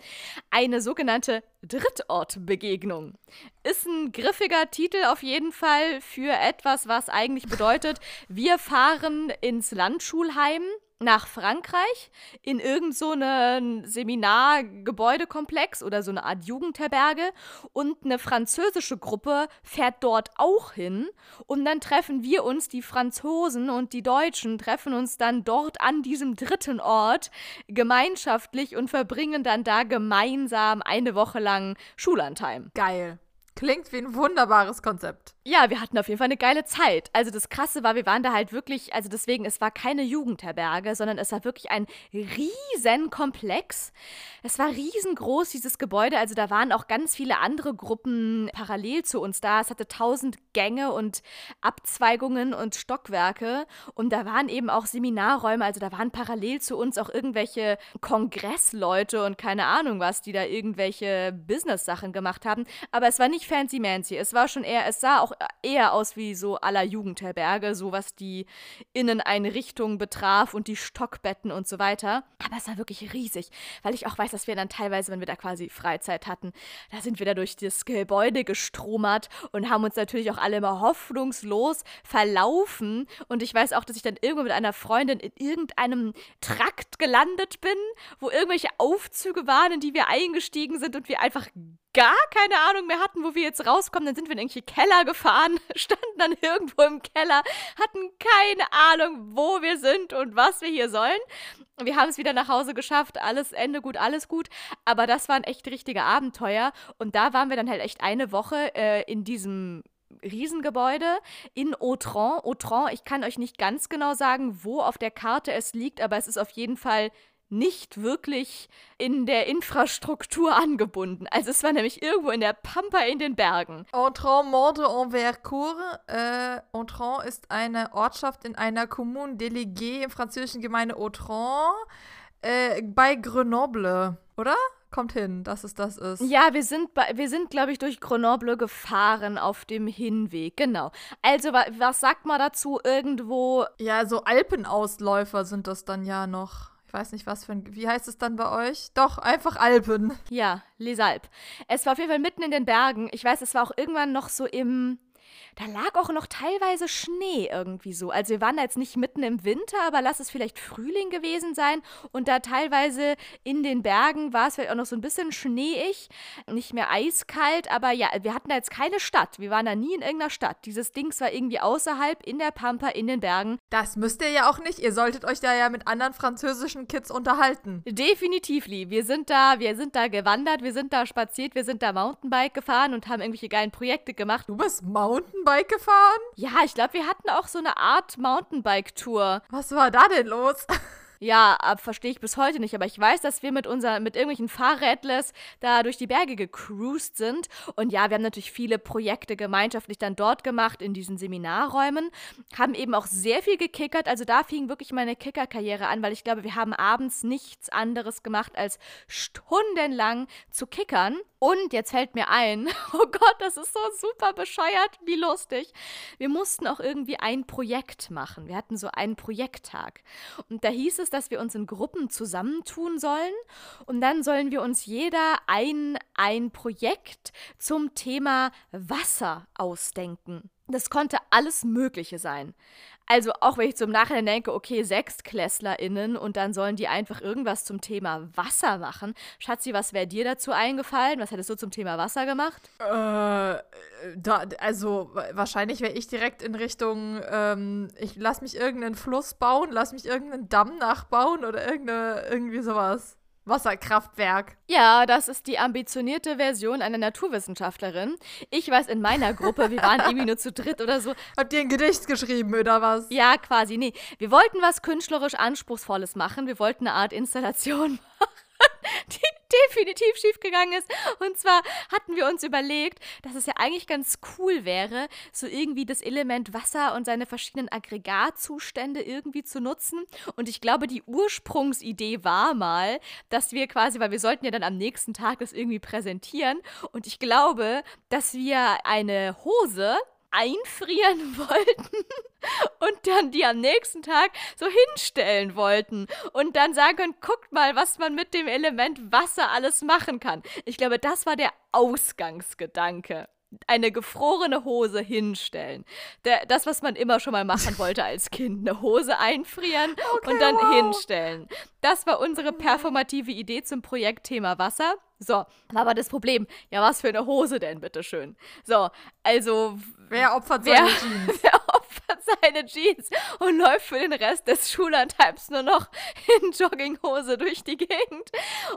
eine sogenannte Drittortbegegnung. Ist ein griffiger Titel auf jeden Fall für etwas, was eigentlich bedeutet, wir fahren ins Landschulheim nach Frankreich in irgend so einen Seminargebäudekomplex oder so eine Art Jugendherberge und eine französische Gruppe fährt dort auch hin und dann treffen wir uns, die Franzosen und die Deutschen, treffen uns dann dort an diesem dritten Ort gemeinschaftlich und verbringen dann da gemeinsam eine Woche lang Schullandheim. Geil. Klingt wie ein wunderbares Konzept. Ja, wir hatten auf jeden Fall eine geile Zeit. Also das Krasse war, wir waren da halt wirklich, also deswegen, es war keine Jugendherberge, sondern es war wirklich ein riesen Komplex. Es war riesengroß, dieses Gebäude. Also da waren auch ganz viele andere Gruppen parallel zu uns da. Es hatte tausend Gänge und Abzweigungen und Stockwerke. Und da waren eben auch Seminarräume. Also da waren parallel zu uns auch irgendwelche Kongressleute und keine Ahnung was, die da irgendwelche Business-Sachen gemacht haben. Aber es war nicht fancy-mancy. Es war schon eher, es sah auch eher aus wie so aller Jugendherberge, so was die Inneneinrichtungen betraf und die Stockbetten und so weiter. Aber es war wirklich riesig, weil ich auch weiß, dass wir dann teilweise, wenn wir da quasi Freizeit hatten, da sind wir da durch das Gebäude gestromert und haben uns natürlich auch alle immer hoffnungslos verlaufen. Und ich weiß auch, dass ich dann irgendwann mit einer Freundin in irgendeinem Trakt gelandet bin, wo irgendwelche Aufzüge waren, in die wir eingestiegen sind und wir einfach gar keine Ahnung mehr hatten, wo wir jetzt rauskommen. Dann sind wir in irgendwelche Keller gefahren, standen dann irgendwo im Keller, hatten keine Ahnung, wo wir sind und was wir hier sollen. Wir haben es wieder nach Hause geschafft, alles Ende gut, alles gut. Aber das waren echt richtige Abenteuer. Und da waren wir dann halt echt eine Woche äh, in diesem Riesengebäude in Autran. Autran, ich kann euch nicht ganz genau sagen, wo auf der Karte es liegt, aber es ist auf jeden Fall nicht wirklich in der Infrastruktur angebunden. Also es war nämlich irgendwo in der Pampa in den Bergen. Autran Morde en Vercourt. Äh, Autran ist eine Ortschaft in einer Commune déléguée im französischen Gemeinde Autran äh, bei Grenoble, oder? Kommt hin, dass es das ist. Ja, wir sind, wir sind, glaube ich, durch Grenoble gefahren auf dem Hinweg. Genau. Also, wa was sagt man dazu? Irgendwo. Ja, so Alpenausläufer sind das dann ja noch. Ich weiß nicht, was für ein. Wie heißt es dann bei euch? Doch, einfach Alpen. Ja, Les Alpes. Es war auf jeden Fall mitten in den Bergen. Ich weiß, es war auch irgendwann noch so im da lag auch noch teilweise Schnee irgendwie so. Also wir waren da jetzt nicht mitten im Winter, aber lass es vielleicht Frühling gewesen sein. Und da teilweise in den Bergen war es vielleicht auch noch so ein bisschen schneeig, nicht mehr eiskalt, aber ja, wir hatten da jetzt keine Stadt. Wir waren da nie in irgendeiner Stadt. Dieses Ding war irgendwie außerhalb in der Pampa, in den Bergen. Das müsst ihr ja auch nicht. Ihr solltet euch da ja mit anderen französischen Kids unterhalten. Definitiv, Lee. Wir sind da, wir sind da gewandert, wir sind da spaziert, wir sind da Mountainbike gefahren und haben irgendwelche geilen Projekte gemacht. Du bist Mountainbike Mountainbike gefahren? Ja, ich glaube, wir hatten auch so eine Art Mountainbike-Tour. Was war da denn los? Ja, verstehe ich bis heute nicht, aber ich weiß, dass wir mit unser, mit irgendwelchen Fahrrädlers da durch die Berge gecruised sind. Und ja, wir haben natürlich viele Projekte gemeinschaftlich dann dort gemacht, in diesen Seminarräumen, haben eben auch sehr viel gekickert. Also da fing wirklich meine Kickerkarriere an, weil ich glaube, wir haben abends nichts anderes gemacht, als stundenlang zu kickern. Und jetzt fällt mir ein, oh Gott, das ist so super bescheuert, wie lustig. Wir mussten auch irgendwie ein Projekt machen. Wir hatten so einen Projekttag. Und da hieß es, dass wir uns in Gruppen zusammentun sollen. Und dann sollen wir uns jeder ein, ein Projekt zum Thema Wasser ausdenken. Das konnte alles Mögliche sein. Also auch wenn ich zum Nachhinein denke, okay, SechstklässlerInnen und dann sollen die einfach irgendwas zum Thema Wasser machen. Schatzi, was wäre dir dazu eingefallen? Was hättest du zum Thema Wasser gemacht? Äh, da, also wahrscheinlich wäre ich direkt in Richtung, ähm, ich lass mich irgendeinen Fluss bauen, lass mich irgendeinen Damm nachbauen oder irgendeine, irgendwie sowas. Wasserkraftwerk. Ja, das ist die ambitionierte Version einer Naturwissenschaftlerin. Ich weiß in meiner Gruppe, wir waren irgendwie nur zu dritt oder so. Habt ihr ein Gedicht geschrieben oder was? Ja, quasi. Nee, wir wollten was künstlerisch Anspruchsvolles machen. Wir wollten eine Art Installation machen die definitiv schiefgegangen ist. Und zwar hatten wir uns überlegt, dass es ja eigentlich ganz cool wäre, so irgendwie das Element Wasser und seine verschiedenen Aggregatzustände irgendwie zu nutzen. Und ich glaube, die Ursprungsidee war mal, dass wir quasi, weil wir sollten ja dann am nächsten Tag das irgendwie präsentieren. Und ich glaube, dass wir eine Hose einfrieren wollten und dann die am nächsten Tag so hinstellen wollten und dann sagen guckt mal, was man mit dem Element Wasser alles machen kann. Ich glaube, das war der Ausgangsgedanke eine gefrorene Hose hinstellen. Der, das, was man immer schon mal machen wollte als Kind. Eine Hose einfrieren okay, und dann wow. hinstellen. Das war unsere performative Idee zum Projektthema Wasser. So, aber das Problem. Ja, was für eine Hose denn, bitteschön? So, also. Wer opfert wer, seine Jeans? Wer opfert seine Jeans und läuft für den Rest des Schullandheims nur noch in Jogginghose durch die Gegend?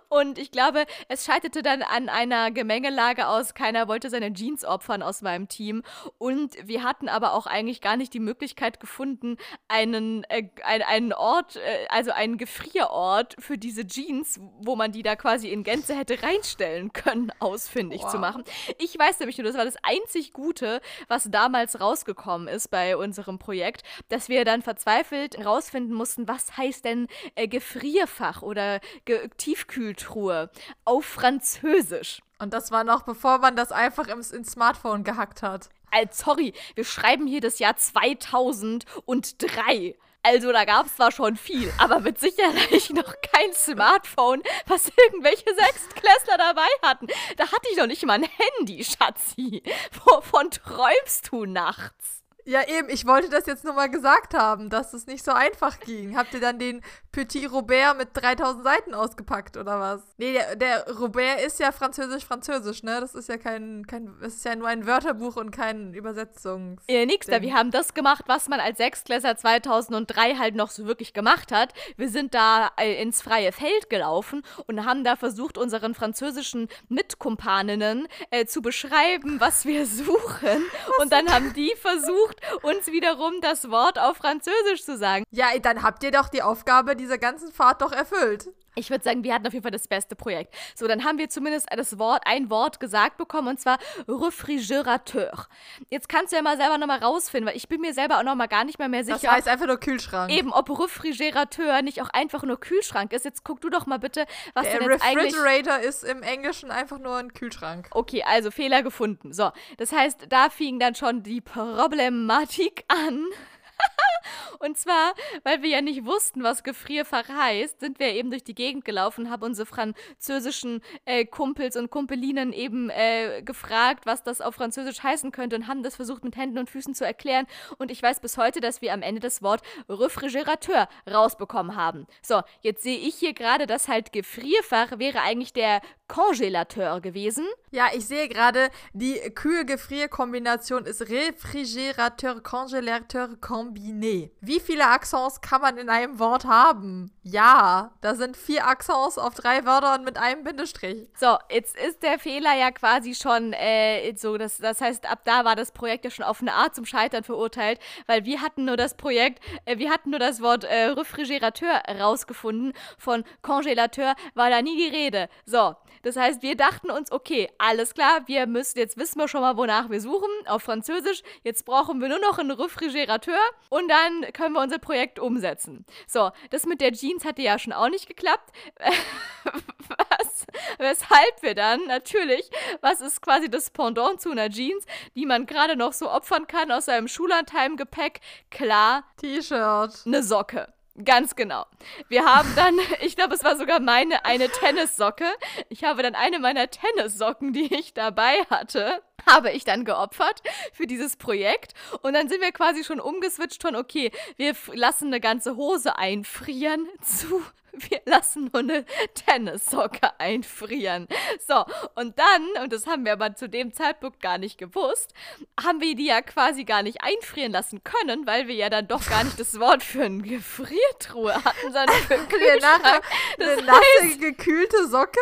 Und ich glaube, es scheiterte dann an einer Gemengelage aus, keiner wollte seine Jeans opfern aus meinem Team. Und wir hatten aber auch eigentlich gar nicht die Möglichkeit gefunden, einen, äh, ein, einen Ort, äh, also einen Gefrierort für diese Jeans, wo man die da quasi in Gänze hätte rein einstellen können, ausfindig wow. zu machen. Ich weiß nämlich nur, das war das einzig Gute, was damals rausgekommen ist bei unserem Projekt, dass wir dann verzweifelt rausfinden mussten, was heißt denn äh, Gefrierfach oder Ge Tiefkühltruhe auf Französisch. Und das war noch bevor man das einfach ins, ins Smartphone gehackt hat. Als, sorry, wir schreiben hier das Jahr 2003. Also da gab es zwar schon viel, aber mit Sicherheit noch kein Smartphone, was irgendwelche Sechstklässler dabei hatten. Da hatte ich noch nicht mal ein Handy, Schatzi. Wovon träumst du nachts? Ja, eben, ich wollte das jetzt nur mal gesagt haben, dass es nicht so einfach ging. Habt ihr dann den Petit Robert mit 3000 Seiten ausgepackt oder was? Nee, der, der Robert ist ja französisch-französisch, ne? Das ist ja kein, kein, es ist ja nur ein Wörterbuch und kein Übersetzungs. Ja, nix da. Wir haben das gemacht, was man als Sechstklässler 2003 halt noch so wirklich gemacht hat. Wir sind da äh, ins freie Feld gelaufen und haben da versucht, unseren französischen Mitkumpaninnen äh, zu beschreiben, was wir suchen. Was und dann haben die versucht, versucht, uns wiederum das Wort auf Französisch zu sagen. Ja, dann habt ihr doch die Aufgabe dieser ganzen Fahrt doch erfüllt. Ich würde sagen, wir hatten auf jeden Fall das beste Projekt. So, dann haben wir zumindest das Wort, ein Wort gesagt bekommen und zwar Refrigerateur. Jetzt kannst du ja mal selber nochmal rausfinden, weil ich bin mir selber auch nochmal gar nicht mehr, mehr sicher. Das heißt einfach nur Kühlschrank. Eben, ob Refrigerateur nicht auch einfach nur Kühlschrank ist. Jetzt guck du doch mal bitte, was Der denn jetzt eigentlich... Refrigerator ist im Englischen einfach nur ein Kühlschrank. Okay, also Fehler gefunden. So, das heißt, da fing dann schon die Problematik an. Und zwar, weil wir ja nicht wussten, was Gefrierfach heißt, sind wir eben durch die Gegend gelaufen, haben unsere französischen äh, Kumpels und Kumpelinen eben äh, gefragt, was das auf Französisch heißen könnte und haben das versucht mit Händen und Füßen zu erklären. Und ich weiß bis heute, dass wir am Ende das Wort Refrigerateur rausbekommen haben. So, jetzt sehe ich hier gerade, dass halt Gefrierfach wäre eigentlich der Congelateur gewesen. Ja, ich sehe gerade, die Kühl-Gefrier-Kombination ist Refrigerateur, Combiné. Wie viele Accents kann man in einem Wort haben? Ja, da sind vier Accents auf drei Wörtern mit einem Bindestrich. So, jetzt ist der Fehler ja quasi schon äh, so, das, das heißt, ab da war das Projekt ja schon auf eine Art zum Scheitern verurteilt, weil wir hatten nur das Projekt, äh, wir hatten nur das Wort äh, Refrigerateur rausgefunden. Von Congelateur war da nie die Rede. So, das heißt, wir dachten uns, okay, alles klar, wir müssen, jetzt wissen wir schon mal, wonach wir suchen, auf Französisch. Jetzt brauchen wir nur noch einen Refrigerateur und dann können wir unser Projekt umsetzen. So, das mit der Jeans hatte ja schon auch nicht geklappt. was, weshalb wir dann natürlich, was ist quasi das Pendant zu einer Jeans, die man gerade noch so opfern kann aus seinem Schullandheim-Gepäck? Klar, T-Shirt. Eine Socke. Ganz genau. Wir haben dann, ich glaube, es war sogar meine eine Tennissocke. Ich habe dann eine meiner Tennissocken, die ich dabei hatte, habe ich dann geopfert für dieses Projekt. Und dann sind wir quasi schon umgeswitcht von, okay, wir lassen eine ganze Hose einfrieren zu wir lassen nur eine Tennissocke einfrieren. So, und dann, und das haben wir aber zu dem Zeitpunkt gar nicht gewusst, haben wir die ja quasi gar nicht einfrieren lassen können, weil wir ja dann doch gar nicht das Wort für eine Gefriertruhe hatten, sondern für einen Kühlschrank. Eine nasse, gekühlte Socke?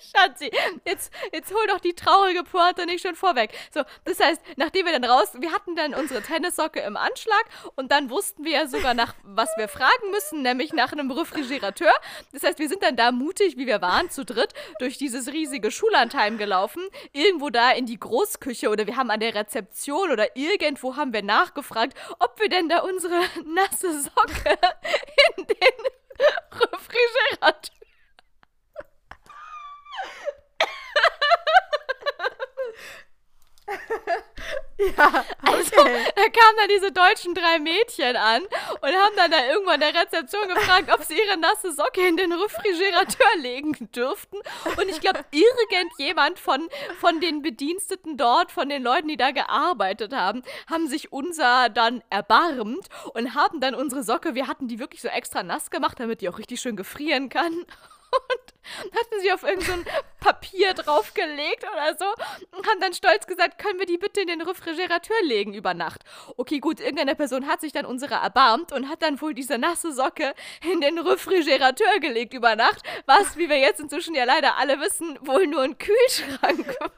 Schatzi, jetzt, jetzt hol doch die traurige Pointe nicht schon vorweg. So, das heißt, nachdem wir dann raus, wir hatten dann unsere Tennissocke im Anschlag und dann wussten wir ja sogar nach, was wir fragen müssen, nämlich nach einem Refrigerator Tür. Das heißt, wir sind dann da mutig, wie wir waren, zu dritt, durch dieses riesige Schullandheim gelaufen, irgendwo da in die Großküche oder wir haben an der Rezeption oder irgendwo haben wir nachgefragt, ob wir denn da unsere nasse Socke in den Refrigerator Ja, also, okay. Da kamen dann diese deutschen drei Mädchen an und haben dann da irgendwann der Rezeption gefragt, ob sie ihre nasse Socke in den Refrigerator legen dürften. Und ich glaube, irgendjemand von, von den Bediensteten dort, von den Leuten, die da gearbeitet haben, haben sich unser dann erbarmt und haben dann unsere Socke, wir hatten die wirklich so extra nass gemacht, damit die auch richtig schön gefrieren kann und hatten sie auf irgendein so Papier draufgelegt oder so und haben dann stolz gesagt, können wir die bitte in den Refrigerator legen über Nacht. Okay, gut, irgendeine Person hat sich dann unsere erbarmt und hat dann wohl diese nasse Socke in den Refrigerator gelegt über Nacht, was, wie wir jetzt inzwischen ja leider alle wissen, wohl nur ein Kühlschrank war.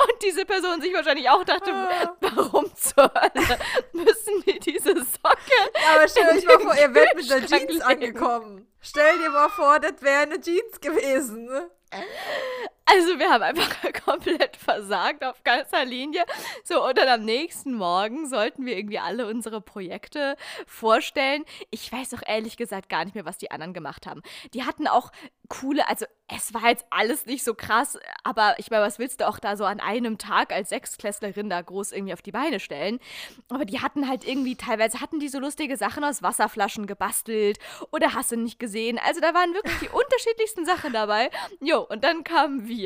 Und diese Person sich wahrscheinlich auch dachte, ah. warum zur Hölle müssen wir diese Socke. Aber stell euch mal vor, ihr werdet mit der Jeans legen. angekommen. Stell dir mal vor, das wäre eine Jeans gewesen. Also wir haben einfach komplett versagt auf ganzer Linie. So, und dann am nächsten Morgen sollten wir irgendwie alle unsere Projekte vorstellen. Ich weiß auch ehrlich gesagt gar nicht mehr, was die anderen gemacht haben. Die hatten auch coole, also es war jetzt alles nicht so krass, aber ich meine, was willst du auch da so an einem Tag als Sechsklässlerin da groß irgendwie auf die Beine stellen? Aber die hatten halt irgendwie, teilweise hatten die so lustige Sachen aus Wasserflaschen gebastelt oder hast du nicht gesehen. Also da waren wirklich die unterschiedlichsten Sachen dabei. Jo, und dann kamen wir.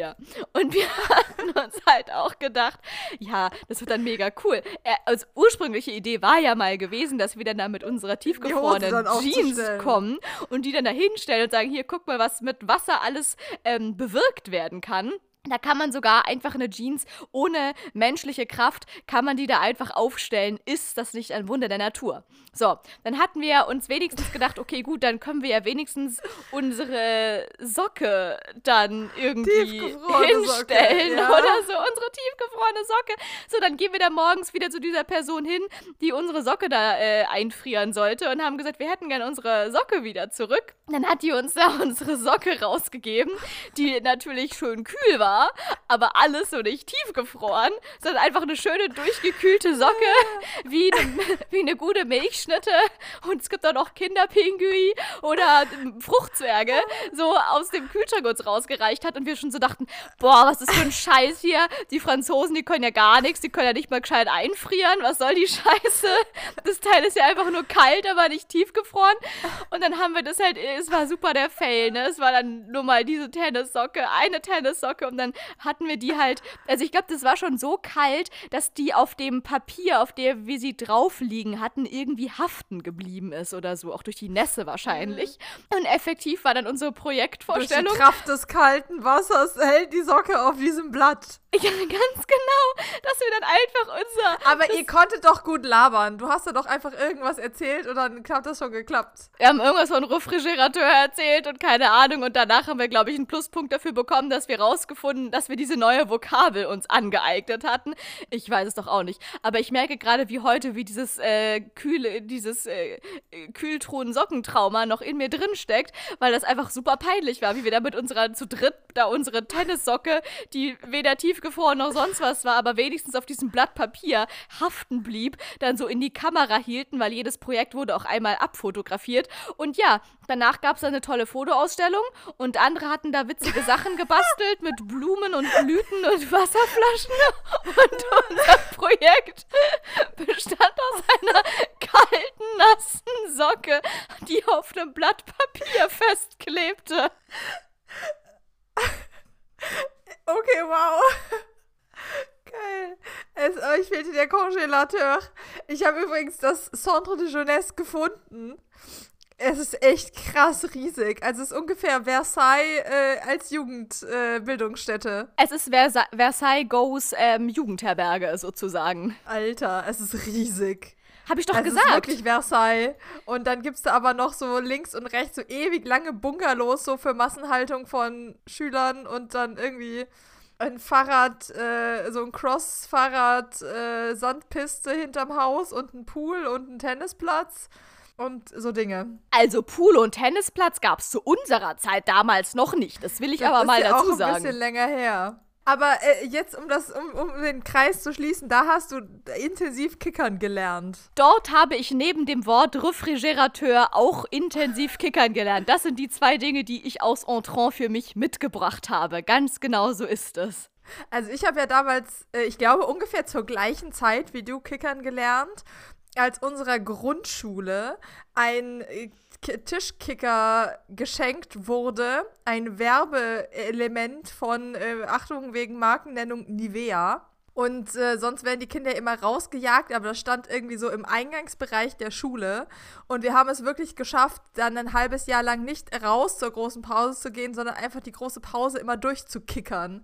Und wir hatten uns halt auch gedacht, ja, das wird dann mega cool. Also ursprüngliche Idee war ja mal gewesen, dass wir dann da mit unserer tiefgefrorenen Jeans kommen und die dann da hinstellen und sagen, hier, guck mal, was mit Wasser alles ähm, bewirkt werden kann. Da kann man sogar einfach eine Jeans ohne menschliche Kraft, kann man die da einfach aufstellen. Ist das nicht ein Wunder der Natur? So, dann hatten wir uns wenigstens gedacht, okay, gut, dann können wir ja wenigstens unsere Socke dann irgendwie hinstellen Socke, ja. oder so, unsere tiefgefrorene Socke. So, dann gehen wir da morgens wieder zu dieser Person hin, die unsere Socke da äh, einfrieren sollte und haben gesagt, wir hätten gerne unsere Socke wieder zurück. Dann hat die uns da unsere Socke rausgegeben, die natürlich schön kühl war war, aber alles so nicht tiefgefroren, sondern einfach eine schöne durchgekühlte Socke, wie eine, wie eine gute Milchschnitte. Und es gibt auch noch Kinderpingui oder Fruchtzwerge, so aus dem Kühlschrank uns rausgereicht hat. Und wir schon so dachten, boah, was ist für ein Scheiß hier? Die Franzosen, die können ja gar nichts, die können ja nicht mal gescheit einfrieren. Was soll die Scheiße? Das Teil ist ja einfach nur kalt, aber nicht tiefgefroren. Und dann haben wir das halt, es war super der Fail, ne? Es war dann nur mal diese Tennissocke, eine Tennissocke und dann hatten wir die halt, also ich glaube, das war schon so kalt, dass die auf dem Papier, auf der wir sie drauf liegen hatten, irgendwie haften geblieben ist oder so, auch durch die Nässe wahrscheinlich. Mhm. Und effektiv war dann unsere Projektvorstellung. Durch die Kraft des kalten Wassers hält die Socke auf diesem Blatt. Ja, ganz genau, dass wir dann einfach unser. Aber ihr konntet doch gut labern. Du hast ja doch einfach irgendwas erzählt und dann hat das schon geklappt. Wir haben irgendwas von Refrigerateur erzählt und keine Ahnung. Und danach haben wir, glaube ich, einen Pluspunkt dafür bekommen, dass wir rausgefunden, dass wir diese neue Vokabel uns angeeignet hatten. Ich weiß es doch auch nicht. Aber ich merke gerade wie heute, wie dieses äh, kühle, dieses äh, Kühltruhen-Sockentrauma noch in mir drin steckt, weil das einfach super peinlich war, wie wir da mit unserer zu dritt da unsere Tennissocke, die weder tiefgefroren noch sonst was war, aber wenigstens auf diesem Blatt Papier haften blieb, dann so in die Kamera hielten, weil jedes Projekt wurde auch einmal abfotografiert. Und ja, danach gab es eine tolle Fotoausstellung und andere hatten da witzige Sachen gebastelt mit Blumen und Blüten und Wasserflaschen. Und unser Projekt bestand aus einer kalten, nassen Socke, die auf einem Blatt Papier festklebte. Okay, wow. Geil. Es, euch fehlte der Congelateur. Ich habe übrigens das Centre de Jeunesse gefunden. Es ist echt krass riesig. Also es ist ungefähr Versailles äh, als Jugendbildungsstätte. Äh, es ist Versa Versailles Goes ähm, Jugendherberge sozusagen. Alter, es ist riesig. Habe ich doch also gesagt. Es ist wirklich Versailles. Und dann gibt es da aber noch so links und rechts so ewig lange Bunkerlos, so für Massenhaltung von Schülern und dann irgendwie ein Fahrrad, äh, so ein Cross-Fahrrad, äh, Sandpiste hinterm Haus und ein Pool und ein Tennisplatz und so Dinge. Also Pool und Tennisplatz gab es zu unserer Zeit damals noch nicht. Das will ich das aber mal dazu sagen. Das ist auch ein bisschen länger her. Aber äh, jetzt, um, das, um, um den Kreis zu schließen, da hast du intensiv Kickern gelernt. Dort habe ich neben dem Wort Refrigerateur auch intensiv Kickern gelernt. Das sind die zwei Dinge, die ich aus Entrant für mich mitgebracht habe. Ganz genau so ist es. Also ich habe ja damals, äh, ich glaube ungefähr zur gleichen Zeit wie du Kickern gelernt als unserer Grundschule ein äh, Tischkicker geschenkt wurde. Ein Werbeelement von, äh, Achtung wegen Markennennung, Nivea. Und äh, sonst werden die Kinder immer rausgejagt, aber das stand irgendwie so im Eingangsbereich der Schule. Und wir haben es wirklich geschafft, dann ein halbes Jahr lang nicht raus zur großen Pause zu gehen, sondern einfach die große Pause immer durchzukickern.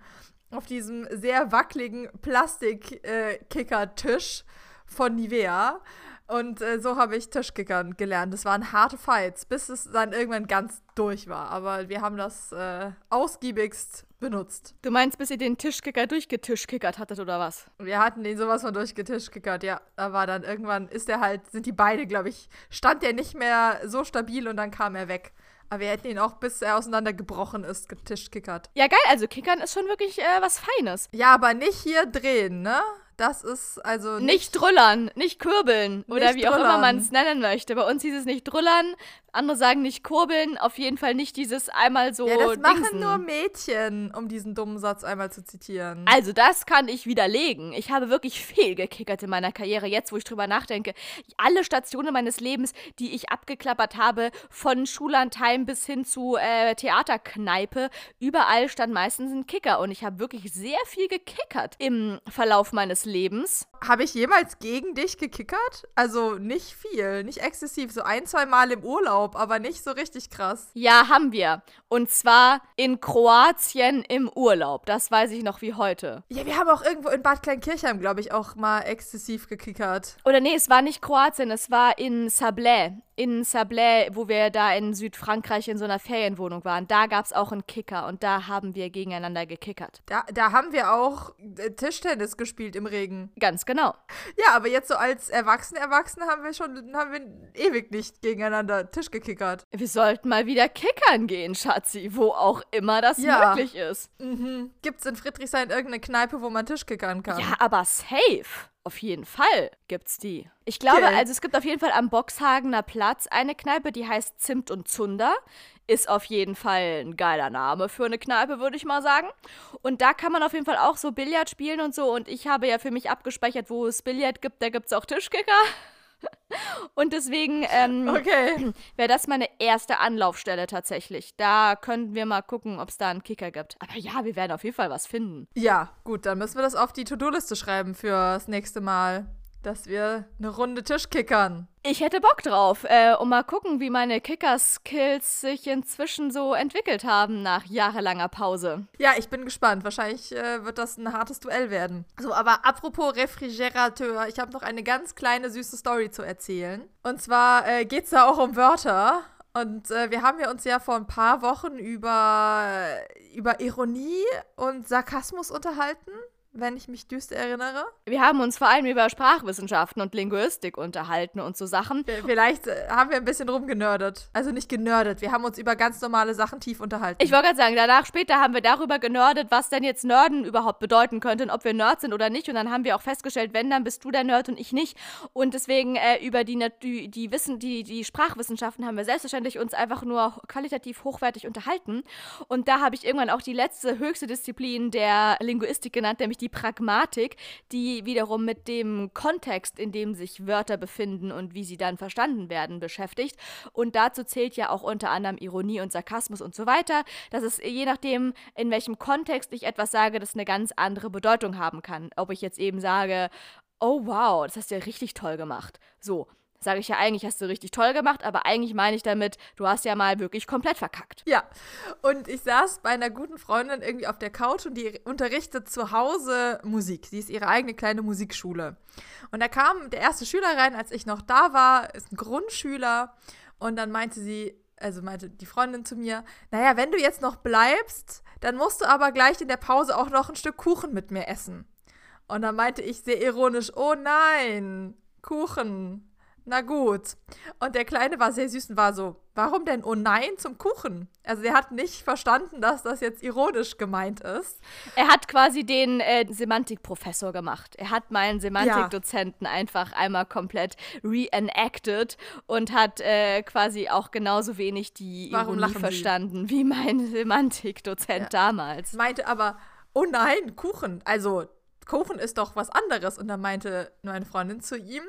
Auf diesem sehr wackeligen Plastik-Kicker-Tisch äh, von Nivea. Und äh, so habe ich Tischkickern gelernt. Das waren harte Fights, bis es dann irgendwann ganz durch war. Aber wir haben das äh, ausgiebigst benutzt. Du meinst, bis ihr den Tischkicker durchgetischkickert hattet oder was? Wir hatten den sowas von durchgetischkickert, ja. Da war dann irgendwann, ist der halt, sind die beide, glaube ich, stand der nicht mehr so stabil und dann kam er weg. Aber wir hätten ihn auch, bis er auseinandergebrochen ist, getischkickert. Ja, geil, also Kickern ist schon wirklich äh, was Feines. Ja, aber nicht hier drehen, ne? Das ist also nicht, nicht drüllern, nicht kürbeln oder wie drüllern. auch immer man es nennen möchte. Bei uns hieß es nicht drüllern, andere sagen nicht kurbeln, auf jeden Fall nicht dieses einmal so. Ja, das Dingsen. machen nur Mädchen, um diesen dummen Satz einmal zu zitieren. Also, das kann ich widerlegen. Ich habe wirklich viel gekickert in meiner Karriere, jetzt wo ich drüber nachdenke. Alle Stationen meines Lebens, die ich abgeklappert habe, von Schullandheim bis hin zu äh, Theaterkneipe, überall stand meistens ein Kicker und ich habe wirklich sehr viel gekickert im Verlauf meines Lebens. Habe ich jemals gegen dich gekickert? Also nicht viel, nicht exzessiv, so ein, zwei Mal im Urlaub, aber nicht so richtig krass. Ja, haben wir. Und zwar in Kroatien im Urlaub. Das weiß ich noch wie heute. Ja, wir haben auch irgendwo in Bad Kleinkirchheim, glaube ich, auch mal exzessiv gekickert. Oder nee, es war nicht Kroatien, es war in Sablé in Sablé, wo wir da in Südfrankreich in so einer Ferienwohnung waren, da gab es auch einen Kicker und da haben wir gegeneinander gekickert. Da, da haben wir auch äh, Tischtennis gespielt im Regen. Ganz genau. Ja, aber jetzt so als Erwachsene, Erwachsene haben wir schon, haben wir ewig nicht gegeneinander Tisch gekickert. Wir sollten mal wieder kickern gehen, Schatzi, wo auch immer das ja. möglich ist. Mhm. Gibt es in Friedrichshain irgendeine Kneipe, wo man Tisch kickern kann? Ja, aber safe. Auf jeden Fall gibt's die. Ich glaube, okay. also es gibt auf jeden Fall am Boxhagener Platz eine Kneipe, die heißt Zimt und Zunder. Ist auf jeden Fall ein geiler Name für eine Kneipe, würde ich mal sagen. Und da kann man auf jeden Fall auch so Billard spielen und so. Und ich habe ja für mich abgespeichert, wo es Billard gibt, da gibt es auch Tischkicker. Und deswegen ähm, Okay. wäre das meine erste Anlaufstelle tatsächlich. Da könnten wir mal gucken, ob es da einen Kicker gibt. Aber ja, wir werden auf jeden Fall was finden. Ja, gut, dann müssen wir das auf die To-Do-Liste schreiben fürs nächste Mal, dass wir eine Runde Tisch kickern. Ich hätte Bock drauf, äh, und mal gucken, wie meine Kicker-Skills sich inzwischen so entwickelt haben nach jahrelanger Pause. Ja, ich bin gespannt. Wahrscheinlich äh, wird das ein hartes Duell werden. So, aber apropos Refrigerateur, ich habe noch eine ganz kleine süße Story zu erzählen. Und zwar äh, geht es da auch um Wörter. Und äh, wir haben ja uns ja vor ein paar Wochen über, über Ironie und Sarkasmus unterhalten, wenn ich mich düster erinnere. Wir haben uns vor allem über Sprachwissenschaften und Linguistik unterhalten und so Sachen. Vielleicht äh, haben wir ein bisschen rumgenördet. Also nicht genördet, wir haben uns über ganz normale Sachen tief unterhalten. Ich wollte gerade sagen, danach später haben wir darüber genördet, was denn jetzt Nerden überhaupt bedeuten könnte und ob wir Nerds sind oder nicht. Und dann haben wir auch festgestellt, wenn, dann bist du der Nerd und ich nicht. Und deswegen äh, über die, die, die, Wissen, die, die Sprachwissenschaften haben wir selbstverständlich uns einfach nur qualitativ hochwertig unterhalten. Und da habe ich irgendwann auch die letzte höchste Disziplin der Linguistik genannt, nämlich die Pragmatik, die wiederum mit dem Kontext, in dem sich Wörter befinden und wie sie dann verstanden werden, beschäftigt. Und dazu zählt ja auch unter anderem Ironie und Sarkasmus und so weiter, dass es je nachdem, in welchem Kontext ich etwas sage, das eine ganz andere Bedeutung haben kann. Ob ich jetzt eben sage, oh wow, das hast du ja richtig toll gemacht. So. Sage ich ja eigentlich, hast du richtig toll gemacht, aber eigentlich meine ich damit, du hast ja mal wirklich komplett verkackt. Ja, und ich saß bei einer guten Freundin irgendwie auf der Couch und die unterrichtet zu Hause Musik. Sie ist ihre eigene kleine Musikschule. Und da kam der erste Schüler rein, als ich noch da war, ist ein Grundschüler. Und dann meinte sie, also meinte die Freundin zu mir, naja, wenn du jetzt noch bleibst, dann musst du aber gleich in der Pause auch noch ein Stück Kuchen mit mir essen. Und dann meinte ich sehr ironisch, oh nein, Kuchen. Na gut. Und der Kleine war sehr süß und war so, warum denn oh nein zum Kuchen? Also er hat nicht verstanden, dass das jetzt ironisch gemeint ist. Er hat quasi den äh, Semantikprofessor gemacht. Er hat meinen Semantikdozenten einfach einmal komplett reenacted und hat äh, quasi auch genauso wenig die Warum Ironie verstanden wie mein Semantikdozent Ja. damals. Meinte aber, oh nein, Kuchen. Also Kuchen ist doch was anderes. Und dann meinte meine Freundin zu ihm,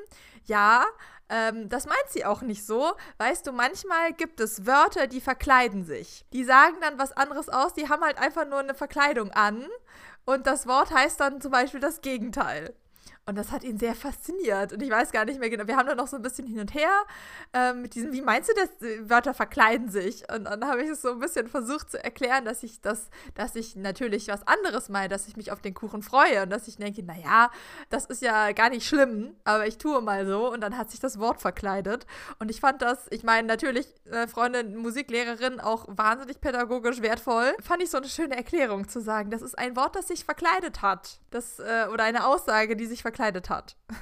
ja, ähm, das meint sie auch nicht so. Weißt du, manchmal gibt es Wörter, die verkleiden sich. Die sagen dann was anderes aus, die haben halt einfach nur eine Verkleidung an. Und das Wort heißt dann zum Beispiel das Gegenteil. Und das hat ihn sehr fasziniert. Und ich weiß gar nicht mehr genau. Wir haben da noch so ein bisschen hin und her ähm, mit diesem, wie meinst du das? Wörter verkleiden sich. Und dann habe ich es so ein bisschen versucht zu erklären, dass ich das, dass ich natürlich was anderes meine, dass ich mich auf den Kuchen freue und dass ich denke, naja, das ist ja gar nicht schlimm, aber ich tue mal so. Und dann hat sich das Wort verkleidet. Und ich fand das, ich meine, natürlich, äh, Freundin, Musiklehrerin, auch wahnsinnig pädagogisch wertvoll. Fand ich so eine schöne Erklärung zu sagen, das ist ein Wort, das sich verkleidet hat. Das, äh, oder eine Aussage, die sich verkleidet hat.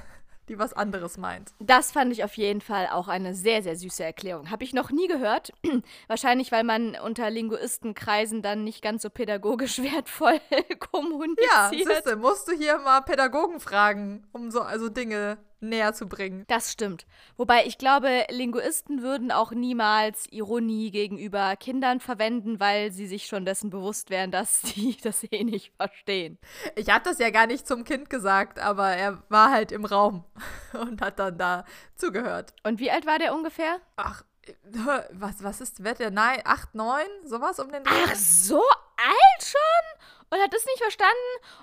Die was anderes meint. Das fand ich auf jeden Fall auch eine sehr, sehr süße Erklärung. Habe ich noch nie gehört. Wahrscheinlich, weil man unter Linguistenkreisen dann nicht ganz so pädagogisch wertvoll kommuniziert. Ja, siehste, musst du hier mal Pädagogen fragen, um so also Dinge näher zu bringen. Das stimmt. Wobei ich glaube, Linguisten würden auch niemals Ironie gegenüber Kindern verwenden, weil sie sich schon dessen bewusst wären, dass sie das eh nicht verstehen. Ich hatte das ja gar nicht zum Kind gesagt, aber er war halt im Raum und hat dann da zugehört. Und wie alt war der ungefähr? Ach, was, was ist, wird der? Nein, 8, 9? Sowas um den Dreh? Ach, so alt schon? Und hat das nicht verstanden?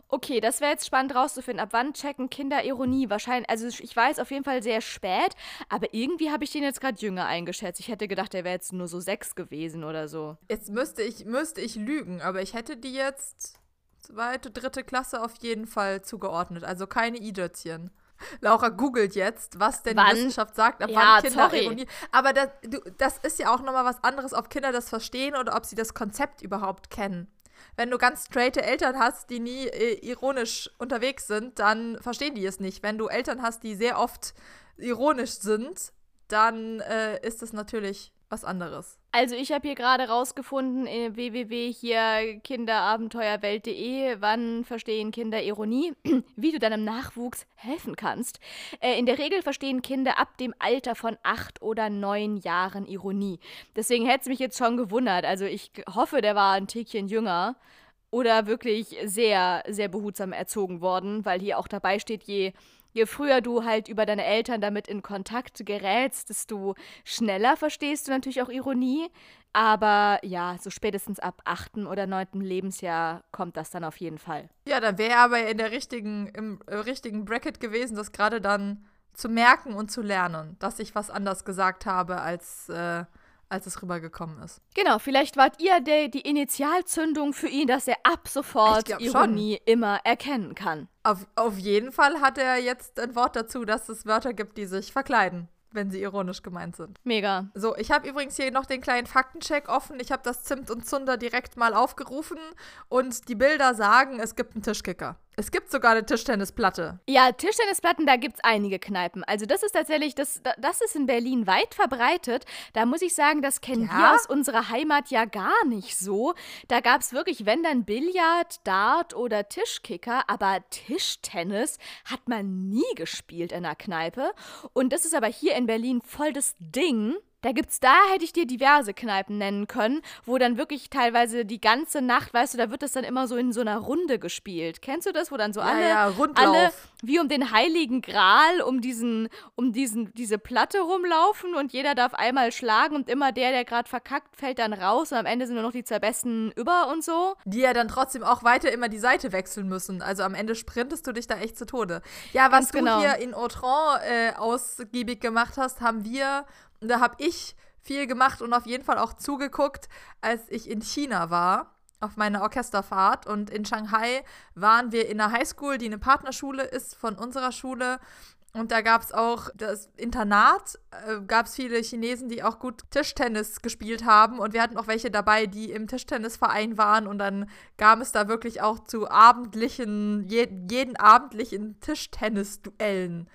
Okay, das wäre jetzt spannend rauszufinden. Ab wann checken Kinder Ironie? Wahrscheinlich, also ich weiß auf jeden Fall sehr spät, aber irgendwie habe ich den jetzt gerade jünger eingeschätzt. Ich hätte gedacht, der wäre jetzt nur so sechs gewesen oder so. Jetzt müsste ich, müsste ich lügen, aber ich hätte die jetzt zweite, dritte Klasse auf jeden Fall zugeordnet. Also keine I-Dötzchen. Laura googelt jetzt, was denn Wann? die Wissenschaft sagt, ab Ja, wann Kinder sorry. Ironie. Aber das, du, das ist ja auch nochmal was anderes, ob Kinder das verstehen oder ob sie das Konzept überhaupt kennen. Wenn du ganz straighte Eltern hast, die nie äh, ironisch unterwegs sind, dann verstehen die es nicht. Wenn du Eltern hast, die sehr oft ironisch sind, dann äh, ist es natürlich was anderes. Also ich habe hier gerade rausgefunden, äh, www hier kinderabenteuerwelt.de, wann verstehen Kinder Ironie, wie du deinem Nachwuchs helfen kannst. Äh, in der Regel verstehen Kinder ab dem Alter von acht oder neun Jahren Ironie. Deswegen hätte es mich jetzt schon gewundert. Also ich hoffe, der war ein Tickchen jünger oder wirklich sehr, sehr behutsam erzogen worden, weil hier auch dabei steht, je je früher du halt über deine Eltern damit in Kontakt gerätst, desto schneller verstehst du natürlich auch Ironie. Aber ja, so spätestens ab achten oder neunten Lebensjahr kommt das dann auf jeden Fall. Ja, dann wäre aber in der richtigen, im äh, richtigen Bracket gewesen, das gerade dann zu merken und zu lernen, dass ich was anders gesagt habe, als, äh, als es rübergekommen ist. Genau, vielleicht wart ihr der, die Initialzündung für ihn, dass er ab sofort Ironie schon. immer erkennen kann. Auf, auf jeden Fall hat er jetzt ein Wort dazu, dass es Wörter gibt, die sich verkleiden wenn sie ironisch gemeint sind. Mega. So, ich habe übrigens hier noch den kleinen Faktencheck offen. Ich habe das Zimt und Zunder direkt mal aufgerufen und die Bilder sagen, es gibt einen Tischkicker. Es gibt sogar eine Tischtennisplatte. Ja, Tischtennisplatten, da gibt es einige Kneipen. Also das ist tatsächlich, das, das ist in Berlin weit verbreitet. Da muss ich sagen, das kennen ja? wir aus unserer Heimat ja gar nicht so. Da gab es wirklich, wenn dann Billard, Dart oder Tischkicker, aber Tischtennis hat man nie gespielt in der Kneipe. Und das ist aber hier in Berlin voll das Ding. Da gibt's, da hätte ich dir diverse Kneipen nennen können, wo dann wirklich teilweise die ganze Nacht, weißt du, da wird das dann immer so in so einer Runde gespielt. Kennst du das, wo dann so ja, alle, ja, alle wie um den heiligen Gral um diesen, um diesen, diese Platte rumlaufen und jeder darf einmal schlagen und immer der, der gerade verkackt, fällt dann raus und am Ende sind nur noch die Zerbesten über und so. Die ja dann trotzdem auch weiter immer die Seite wechseln müssen. Also am Ende sprintest du dich da echt zu Tode. Ja, was Ganz du genau. hier in Autran äh, ausgiebig gemacht hast, haben wir und da habe ich viel gemacht und auf jeden Fall auch zugeguckt, als ich in China war auf meiner Orchesterfahrt und in Shanghai waren wir in einer Highschool, die eine Partnerschule ist von unserer Schule und da gab es auch das Internat, äh, gab es viele Chinesen, die auch gut Tischtennis gespielt haben. Und wir hatten auch welche dabei, die im Tischtennisverein waren. Und dann kam es da wirklich auch zu abendlichen, je, jeden abendlichen Tischtennis-Duellen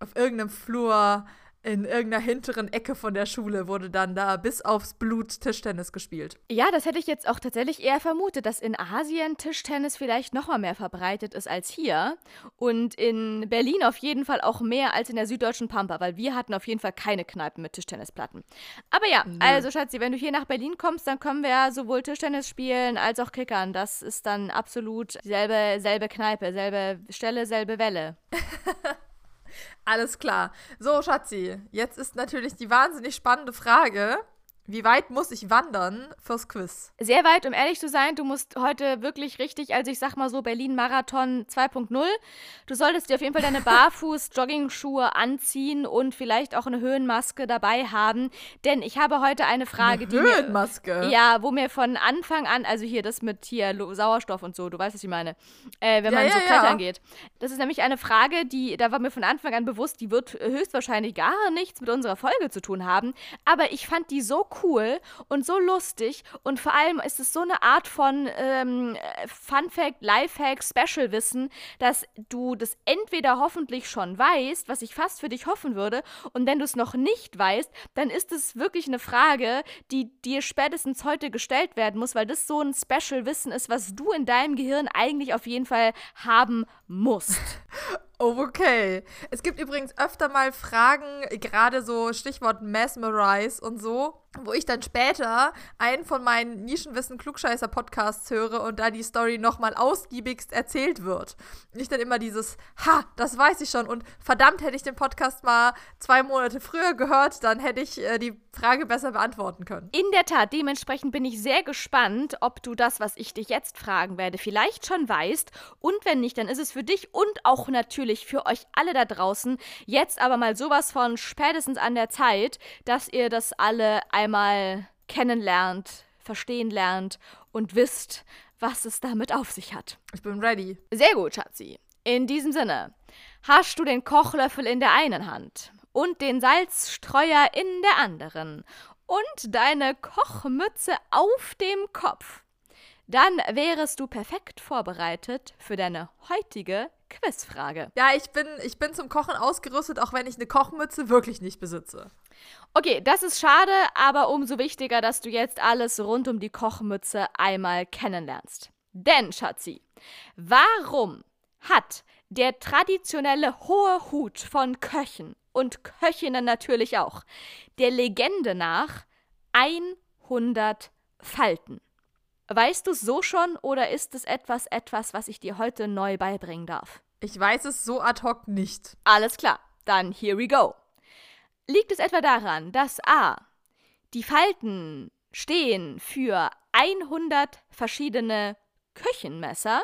auf irgendeinem Flur in irgendeiner hinteren Ecke von der Schule wurde dann da bis aufs Blut Tischtennis gespielt. Ja, das hätte ich jetzt auch tatsächlich eher vermutet, dass in Asien Tischtennis vielleicht noch mal mehr verbreitet ist als hier und in Berlin auf jeden Fall auch mehr als in der süddeutschen Pampa, weil wir hatten auf jeden Fall keine Kneipen mit Tischtennisplatten. Aber ja, Nö. also Schatzi, wenn du hier nach Berlin kommst, dann können wir ja sowohl Tischtennis spielen als auch Kickern. Das ist dann absolut selbe selbe Kneipe, selbe Stelle, selbe Welle. Alles klar. So, Schatzi, jetzt ist natürlich die wahnsinnig spannende Frage. Wie weit muss ich wandern fürs Quiz? Sehr weit, um ehrlich zu sein. Du musst heute wirklich richtig, also ich sag mal so Berlin-Marathon 2.0. Du solltest dir auf jeden Fall deine Barfuß-Jogging-Schuhe anziehen und vielleicht auch eine Höhenmaske dabei haben. Denn ich habe heute eine Frage, eine die. Höhenmaske? Mir, ja, wo mir von Anfang an, also hier das mit hier Sauerstoff und so, du weißt, was ich meine. Äh, wenn ja, man ja, so klettern ja. geht. Das ist nämlich eine Frage, die, da war mir von Anfang an bewusst, die wird höchstwahrscheinlich gar nichts mit unserer Folge zu tun haben. Aber ich fand die so cool cool und so lustig und vor allem ist es so eine Art von ähm, Fun Fact, Lifehack, Special Wissen, dass du das entweder hoffentlich schon weißt, was ich fast für dich hoffen würde, und wenn du es noch nicht weißt, dann ist es wirklich eine Frage, die dir spätestens heute gestellt werden muss, weil das so ein Special Wissen ist, was du in deinem Gehirn eigentlich auf jeden Fall haben musst. Okay. Es gibt übrigens öfter mal Fragen, gerade so Stichwort Mesmerize und so, wo ich dann später einen von meinen Nischenwissen Klugscheißer Podcasts höre und da die Story nochmal ausgiebigst erzählt wird. Nicht dann immer dieses, ha, das weiß ich schon und verdammt, hätte ich den Podcast mal zwei Monate früher gehört, dann hätte ich äh, die Frage besser beantworten können. In der Tat, dementsprechend bin ich sehr gespannt, ob du das, was ich dich jetzt fragen werde, vielleicht schon weißt und wenn nicht, dann ist es für dich und auch natürlich für euch alle da draußen jetzt aber mal sowas von spätestens an der Zeit, dass ihr das alle einmal einmal kennenlernt, verstehen lernt und wisst, was es damit auf sich hat. Ich bin ready. Sehr gut, Schatzi. In diesem Sinne, hast du den Kochlöffel in der einen Hand und den Salzstreuer in der anderen und deine Kochmütze auf dem Kopf, dann wärest du perfekt vorbereitet für deine heutige Quizfrage. Ja, ich bin, ich bin zum Kochen ausgerüstet, auch wenn ich eine Kochmütze wirklich nicht besitze. Okay, das ist schade, aber umso wichtiger, dass du jetzt alles rund um die Kochmütze einmal kennenlernst. Denn, Schatzi, warum hat der traditionelle hohe Hut von Köchen und Köchinnen natürlich auch der Legende nach 100 Falten? Weißt du so schon oder ist es etwas, etwas, was ich dir heute neu beibringen darf? Ich weiß es so ad hoc nicht. Alles klar, dann here we go. Liegt es etwa daran, dass A. Die Falten stehen für 100 verschiedene Küchenmesser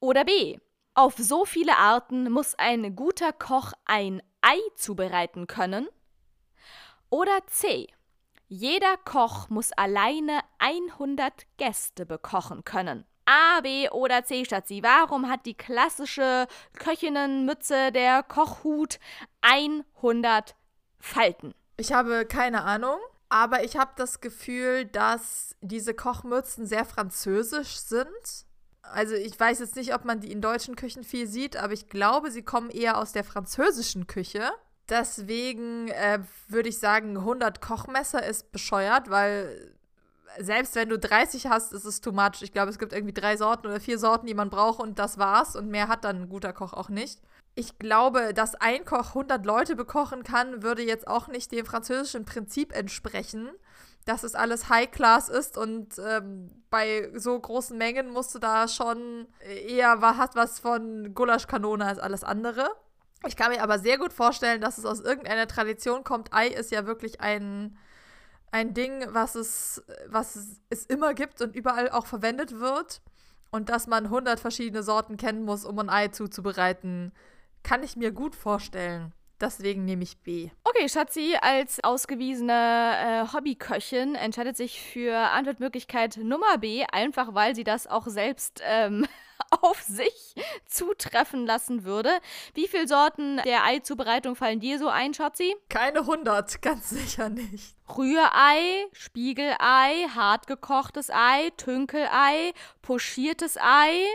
oder B. Auf so viele Arten muss ein guter Koch ein Ei zubereiten können oder C. Jeder Koch muss alleine 100 Gäste bekochen können. A, B oder C, Schatzi. Warum hat die klassische Köchinnenmütze, der Kochhut 100 Falten? Ich habe keine Ahnung, aber ich habe das Gefühl, dass diese Kochmützen sehr französisch sind. Also ich weiß jetzt nicht, ob man die in deutschen Küchen viel sieht, aber ich glaube, sie kommen eher aus der französischen Küche. Deswegen äh, würde ich sagen, 100 Kochmesser ist bescheuert, weil selbst wenn du 30 hast, ist es too much. Ich glaube, es gibt irgendwie drei Sorten oder vier Sorten, die man braucht und das war's. Und mehr hat dann ein guter Koch auch nicht. Ich glaube, dass ein Koch 100 Leute bekochen kann, würde jetzt auch nicht dem französischen Prinzip entsprechen, dass es alles High-Class ist und ähm, bei so großen Mengen musst du da schon eher was, hat was von Gulaschkanone als alles andere. Ich kann mir aber sehr gut vorstellen, dass es aus irgendeiner Tradition kommt. Ei ist ja wirklich ein ein Ding, was es, was es immer gibt und überall auch verwendet wird. Und dass man 100 verschiedene Sorten kennen muss, um ein Ei zuzubereiten, kann ich mir gut vorstellen. Deswegen nehme ich B. Okay, Schatzi als ausgewiesene äh, Hobbyköchin entscheidet sich für Antwortmöglichkeit Nummer B, einfach weil sie das auch selbst ähm, auf sich zutreffen lassen würde. Wie viele Sorten der Eizubereitung fallen dir so ein, Schatzi? Keine 100, ganz sicher nicht. Rührei, Spiegelei, hartgekochtes Ei, Tünkelei, pochiertes Ei.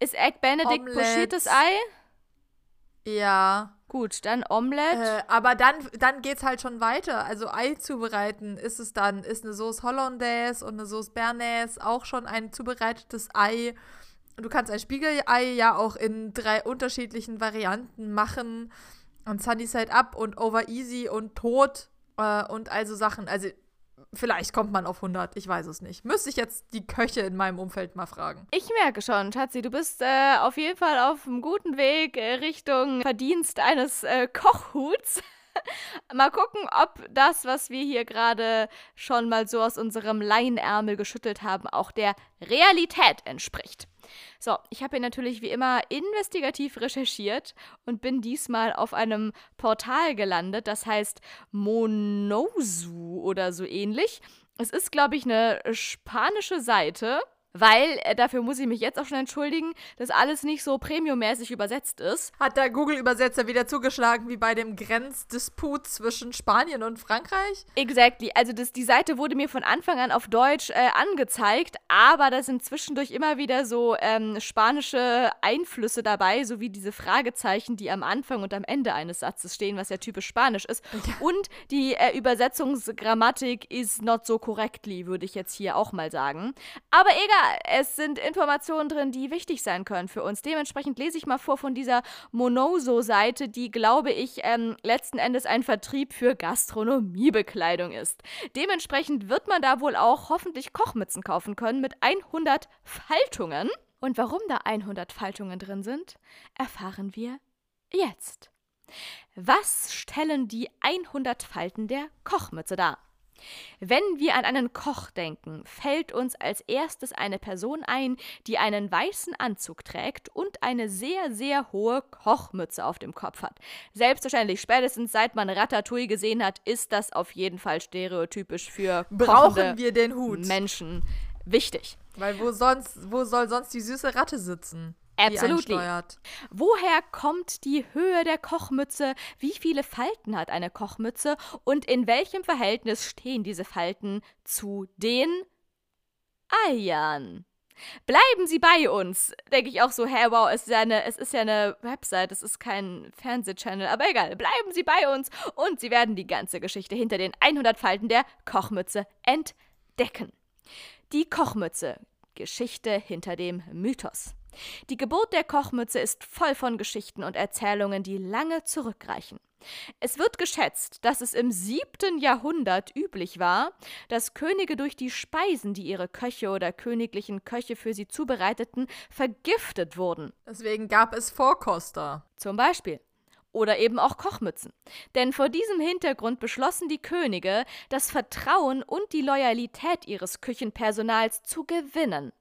Ist Egg Benedict Omelette. pochiertes Ei? Ja. Gut, dann Omelette. Äh, aber dann, dann geht es halt schon weiter. Also Ei zubereiten ist es dann, ist eine Sauce Hollandaise und eine Sauce Bernaise auch schon ein zubereitetes Ei. Du kannst ein Spiegelei ja auch in drei unterschiedlichen Varianten machen. Und Sunny Side Up und Over Easy und Tod äh, und also Sachen. Also vielleicht kommt man auf 100, ich weiß es nicht. Müsste ich jetzt die Köche in meinem Umfeld mal fragen. Ich merke schon, Schatzi, du bist äh, auf jeden Fall auf einem guten Weg äh, Richtung Verdienst eines äh, Kochhuts. mal gucken, ob das, was wir hier gerade schon mal so aus unserem Leinärmel geschüttelt haben, auch der Realität entspricht. So, ich habe hier natürlich wie immer investigativ recherchiert und bin diesmal auf einem Portal gelandet, das heißt Monosu oder so ähnlich. Es ist, glaube ich, eine spanische Seite weil, äh, dafür muss ich mich jetzt auch schon entschuldigen, dass alles nicht so premiummäßig übersetzt ist. Hat der Google-Übersetzer wieder zugeschlagen wie bei dem Grenzdisput zwischen Spanien und Frankreich? Exactly. Also das, die Seite wurde mir von Anfang an auf Deutsch äh, angezeigt, aber da sind zwischendurch immer wieder so ähm, spanische Einflüsse dabei, so wie diese Fragezeichen, die am Anfang und am Ende eines Satzes stehen, was ja typisch spanisch ist. Ja. Und die äh, Übersetzungsgrammatik is not so correctly, würde ich jetzt hier auch mal sagen. Aber egal, es sind Informationen drin, die wichtig sein können für uns. Dementsprechend lese ich mal vor von dieser Monoso-Seite, die, glaube ich, ähm, letzten Endes ein Vertrieb für Gastronomiebekleidung ist. Dementsprechend wird man da wohl auch hoffentlich Kochmützen kaufen können mit 100 Faltungen. Und warum da 100 Faltungen drin sind, erfahren wir jetzt. Was stellen die 100 Falten der Kochmütze dar? Wenn wir an einen Koch denken, fällt uns als erstes eine Person ein, die einen weißen Anzug trägt und eine sehr, sehr hohe Kochmütze auf dem Kopf hat. Selbstverständlich, spätestens seit man Ratatouille gesehen hat, ist das auf jeden Fall stereotypisch für Brauchen wir den Hut? Menschen wichtig. Weil wo sonst, wo soll sonst die süße Ratte sitzen? Absolutely. Woher kommt die Höhe der Kochmütze? Wie viele Falten hat eine Kochmütze? Und in welchem Verhältnis stehen diese Falten zu den Eiern? Bleiben Sie bei uns. Denke ich auch so, hä, wow, es ist, ja eine, es ist ja eine Website, es ist kein Fernsehchannel, aber egal, bleiben Sie bei uns und Sie werden die ganze Geschichte hinter den 100 Falten der Kochmütze entdecken. Die Kochmütze. Geschichte hinter dem Mythos. Die Geburt der Kochmütze ist voll von Geschichten und Erzählungen, die lange zurückreichen. Es wird geschätzt, dass es im siebten Jahrhundert üblich war, dass Könige durch die Speisen, die ihre Köche oder königlichen Köche für sie zubereiteten, vergiftet wurden. Deswegen gab es Vorkoster. Zum Beispiel. Oder eben auch Kochmützen. Denn vor diesem Hintergrund beschlossen die Könige, das Vertrauen und die Loyalität ihres Küchenpersonals zu gewinnen.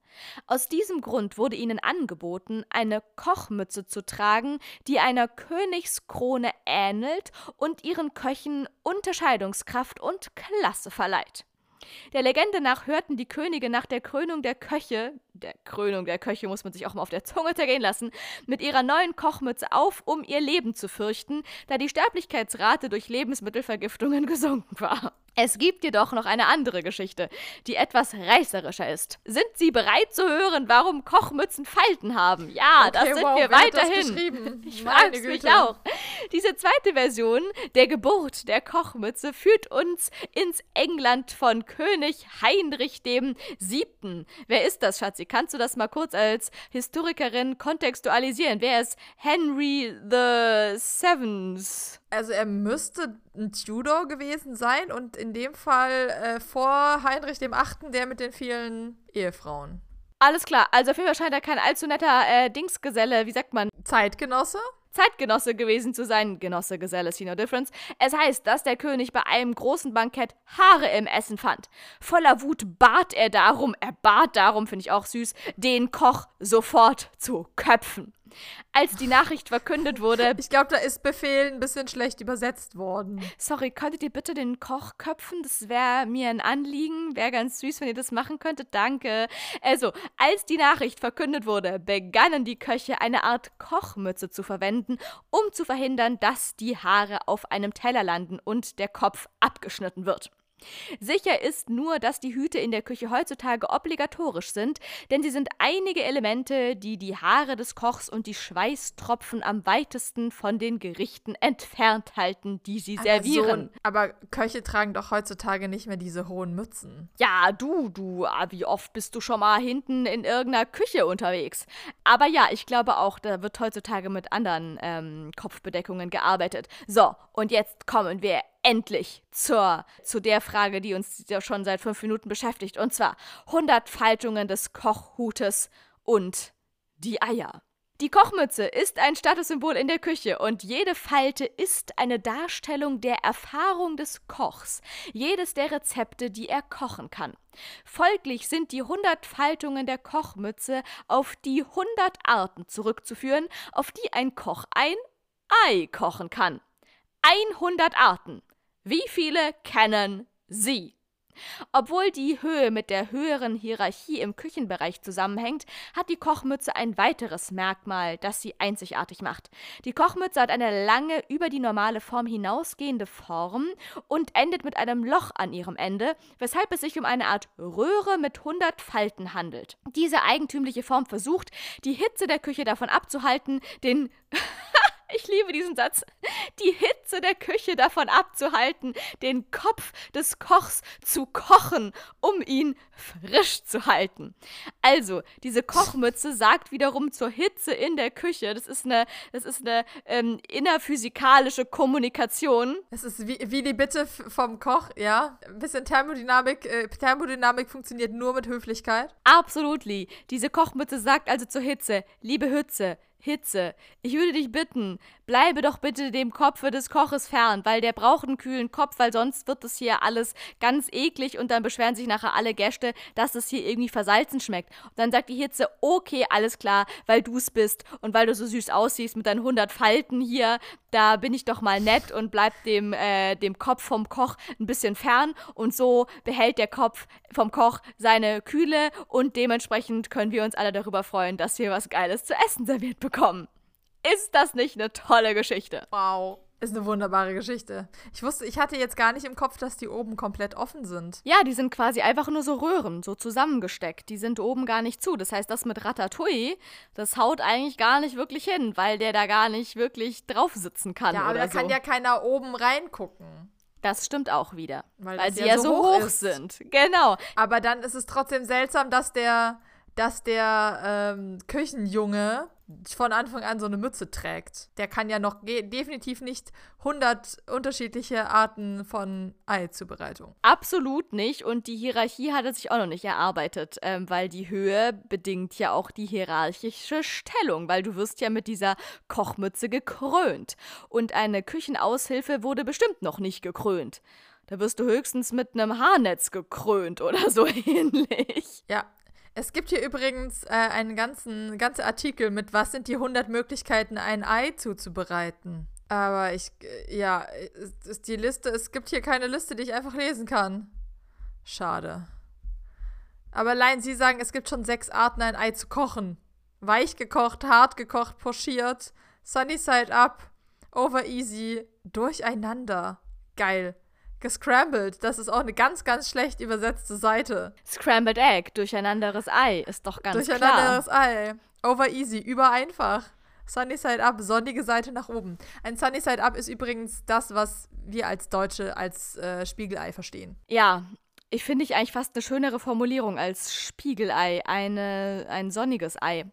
Aus diesem Grund wurde ihnen angeboten, eine Kochmütze zu tragen, die einer Königskrone ähnelt und ihren Köchen Unterscheidungskraft und Klasse verleiht. Der Legende nach hörten die Könige nach der Krönung der Köche, der Krönung der Köche muss man sich auch mal auf der Zunge zergehen lassen, mit ihrer neuen Kochmütze auf, um ihr Leben zu fürchten, da die Sterblichkeitsrate durch Lebensmittelvergiftungen gesunken war. Es gibt jedoch noch eine andere Geschichte, die etwas reißerischer ist. Sind Sie bereit zu hören, warum Kochmützen Falten haben? Ja, Okay, das sind wow, wir weiterhin. Ich frage mich auch. Diese zweite Version der Geburt der Kochmütze führt uns ins England von König Heinrich dem Siebten. Wer ist das, Schatzi? Kannst du das mal kurz als Historikerin kontextualisieren? Wer ist Henry the Seventh? Also er müsste ein Tudor gewesen sein und in dem Fall äh, vor Heinrich dem Achten, der mit den vielen Ehefrauen. Alles klar, also auf jeden Fall scheint er kein allzu netter äh, Dingsgeselle, wie sagt man, Zeitgenosse? Zeitgenosse gewesen zu sein. Genosse, Geselle, see no difference. Es heißt, dass der König bei einem großen Bankett Haare im Essen fand. Voller Wut bat er darum, er bat darum, finde ich auch süß, den Koch sofort zu köpfen. Als die Nachricht verkündet wurde, Ich glaube, da ist Befehl ein bisschen schlecht übersetzt worden. sorry, könntet ihr bitte den Koch köpfen? Das wäre mir ein Anliegen. Wäre ganz süß, wenn ihr das machen könntet. Danke. Also, als die Nachricht verkündet wurde, begannen die Köche eine Art Kochmütze zu verwenden, um zu verhindern, dass die Haare auf einem Teller landen und der Kopf abgeschnitten wird. Sicher ist nur, dass die Hüte in der Küche heutzutage obligatorisch sind, denn sie sind einige Elemente, die die Haare des Kochs und die Schweißtropfen am weitesten von den Gerichten entfernt halten, die sie servieren. Aber, so, aber Köche tragen doch heutzutage nicht mehr diese hohen Mützen. Ja, du, du, ah, wie oft bist du schon mal hinten in irgendeiner Küche unterwegs? Aber ja, ich glaube auch, da wird heutzutage mit anderen ähm, Kopfbedeckungen gearbeitet. So, und jetzt kommen wir endlich zur, zu der Frage, die uns schon seit fünf Minuten beschäftigt. Und zwar 100 Faltungen des Kochhutes und die Eier. Die Kochmütze ist ein Statussymbol in der Küche und jede Falte ist eine Darstellung der Erfahrung des Kochs, jedes der Rezepte, die er kochen kann. Folglich sind die 100 Faltungen der Kochmütze auf die 100 Arten zurückzuführen, auf die ein Koch ein Ei kochen kann. 100 Arten. Wie viele kennen Sie? Obwohl die Höhe mit der höheren Hierarchie im Küchenbereich zusammenhängt, hat die Kochmütze ein weiteres Merkmal, das sie einzigartig macht. Die Kochmütze hat eine lange, über die normale Form hinausgehende Form und endet mit einem Loch an ihrem Ende, weshalb es sich um eine Art Röhre mit 100 Falten handelt. Diese eigentümliche Form versucht, die Hitze der Küche davon abzuhalten, den Ich liebe diesen Satz. Die Hitze der Küche davon abzuhalten, den Kopf des Kochs zu kochen, um ihn frisch zu halten. Also, diese Kochmütze sagt wiederum zur Hitze in der Küche. Das ist eine, das ist eine ähm, innerphysikalische Kommunikation. Es ist wie, wie die Bitte vom Koch, ja. Ein bisschen Thermodynamik. Äh, Thermodynamik funktioniert nur mit Höflichkeit. Absolutely. Diese Kochmütze sagt also zur Hitze, liebe Hitze, Hitze. Ich würde dich bitten, bleibe doch bitte dem Kopfe des Koches fern, weil der braucht einen kühlen Kopf, weil sonst wird es hier alles ganz eklig und dann beschweren sich nachher alle Gäste, dass es hier irgendwie versalzen schmeckt. Und dann sagt die Hitze, okay, alles klar, weil du es bist und weil du so süß aussiehst mit deinen 100 Falten hier, da bin ich doch mal nett und bleib dem, äh, dem Kopf vom Koch ein bisschen fern und so behält der Kopf vom Koch seine Kühle und dementsprechend können wir uns alle darüber freuen, dass wir was Geiles zu essen serviert bekommen. Ist das nicht eine tolle Geschichte? Wow. Ist eine wunderbare Geschichte. Ich wusste, ich hatte jetzt gar nicht im Kopf, dass die oben komplett offen sind. Ja, die sind quasi einfach nur so Röhren, so zusammengesteckt. Die sind oben gar nicht zu. Das heißt, das mit Ratatouille, das haut eigentlich gar nicht wirklich hin, weil der da gar nicht wirklich drauf sitzen kann. Ja, aber da so. kann ja keiner oben reingucken. Das stimmt auch wieder. Weil Weil, sie ja so hoch hoch sind. Genau. Aber dann ist es trotzdem seltsam, dass der, dass der ähm, Küchenjunge von Anfang an so eine Mütze trägt. Der kann ja noch definitiv nicht 100 unterschiedliche Arten von Ei-Zubereitung. Absolut nicht. Und die Hierarchie hat er sich auch noch nicht erarbeitet, ähm, weil die Höhe bedingt ja auch die hierarchische Stellung, weil du wirst ja mit dieser Kochmütze gekrönt. Und eine Küchenaushilfe wurde bestimmt noch nicht gekrönt. Da wirst du höchstens mit einem Haarnetz gekrönt oder so ähnlich. Ja, es gibt hier übrigens äh, einen ganzen ganze Artikel mit, was sind die 100 Möglichkeiten, ein Ei zuzubereiten. Aber ich, äh, ja, ist die Liste, es gibt hier keine Liste, die ich einfach lesen kann. Schade. Aber allein Sie sagen, es gibt schon sechs Arten, ein Ei zu kochen. Weich gekocht, hart gekocht, pochiert, sunny side up, over easy, durcheinander. Geil. Gescrambled, das ist auch eine ganz, ganz schlecht übersetzte Seite. Scrambled Egg, durcheinanderes Ei, ist doch ganz durcheinanderes klar. Durcheinanderes Ei. Over easy, über einfach. Sunny Side Up, sonnige Seite nach oben. Ein Sunny Side Up ist übrigens das, was wir als Deutsche als äh, Spiegelei verstehen. Ja, ich finde ich eigentlich fast eine schönere Formulierung als Spiegelei, eine, ein sonniges Ei.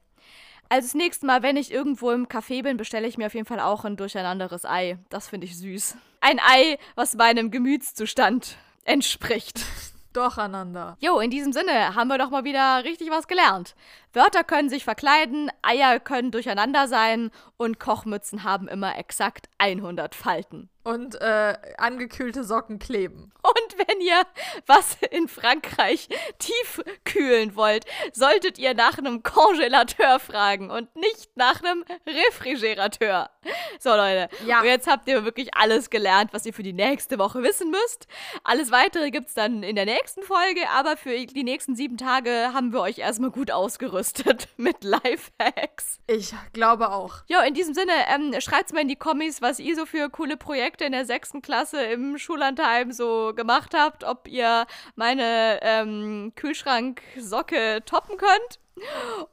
Also das nächste Mal, wenn ich irgendwo im Café bin, bestelle ich mir auf jeden Fall auch ein durcheinanderes Ei. Das finde ich süß. Ein Ei, was meinem Gemütszustand entspricht. Durcheinander. Jo, in diesem Sinne haben wir doch mal wieder richtig was gelernt. Wörter können sich verkleiden, Eier können durcheinander sein und Kochmützen haben immer exakt 100 Falten. Und äh, angekühlte Socken kleben. Und wenn ihr was in Frankreich tief kühlen wollt, solltet ihr nach einem Congelateur fragen und nicht nach einem Refrigerateur. So, Leute. Ja. Und jetzt habt ihr wirklich alles gelernt, was ihr für die nächste Woche wissen müsst. Alles weitere gibt es dann in der nächsten Folge, aber für die nächsten sieben Tage haben wir euch erstmal gut ausgerüstet ausgerüstet mit Lifehacks. Ich glaube auch. Ja, in diesem Sinne, ähm, schreibt's mal in die Kommis, was ihr so für coole Projekte in der sechsten Klasse im Schullandheim so gemacht habt, ob ihr meine ähm, Kühlschranksocke toppen könnt.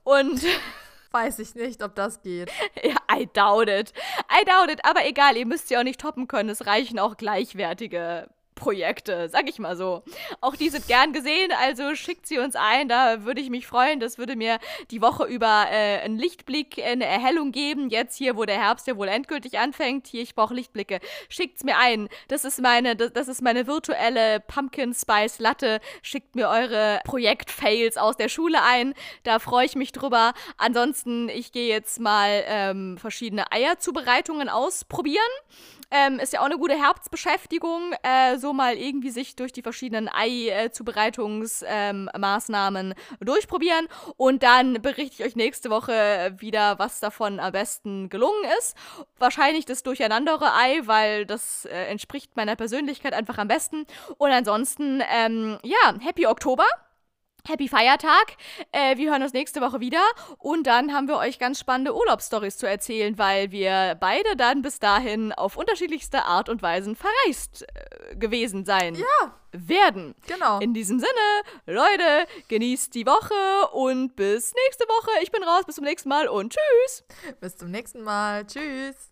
Und Weiß ich nicht, ob das geht. Ja, I doubt it. I doubt it. Aber egal, ihr müsst sie auch nicht toppen können. Es reichen auch gleichwertige Projekte, sag ich mal so. Auch die sind gern gesehen, also schickt sie uns ein, da würde ich mich freuen. Das würde mir die Woche über äh, einen Lichtblick, eine Erhellung geben. Jetzt hier, wo der Herbst ja wohl endgültig anfängt, hier, ich brauche Lichtblicke. Schickt's mir ein. Das ist meine, das, das ist meine virtuelle Pumpkin Spice Latte. Schickt mir eure Projekt-Fails aus der Schule ein. Da freue ich mich drüber. Ansonsten, ich gehe jetzt mal ähm, verschiedene Eierzubereitungen ausprobieren. Ähm, ist ja auch eine gute Herbstbeschäftigung, äh, so mal irgendwie sich durch die verschiedenen Ei-Zubereitungsmaßnahmen ähm, durchprobieren. Und dann berichte ich euch nächste Woche wieder, was davon am besten gelungen ist. Wahrscheinlich das durcheinandere Ei, weil das äh, entspricht meiner Persönlichkeit einfach am besten. Und ansonsten, ähm, ja, Happy Oktober. Happy Feiertag. Äh, wir hören uns nächste Woche wieder und dann haben wir euch ganz spannende Urlaubsstories zu erzählen, weil wir beide dann bis dahin auf unterschiedlichste Art und Weisen verreist äh, gewesen sein ja. werden. Genau. In diesem Sinne, Leute, genießt die Woche und bis nächste Woche. Ich bin raus, bis zum nächsten Mal und tschüss. Bis zum nächsten Mal. Tschüss.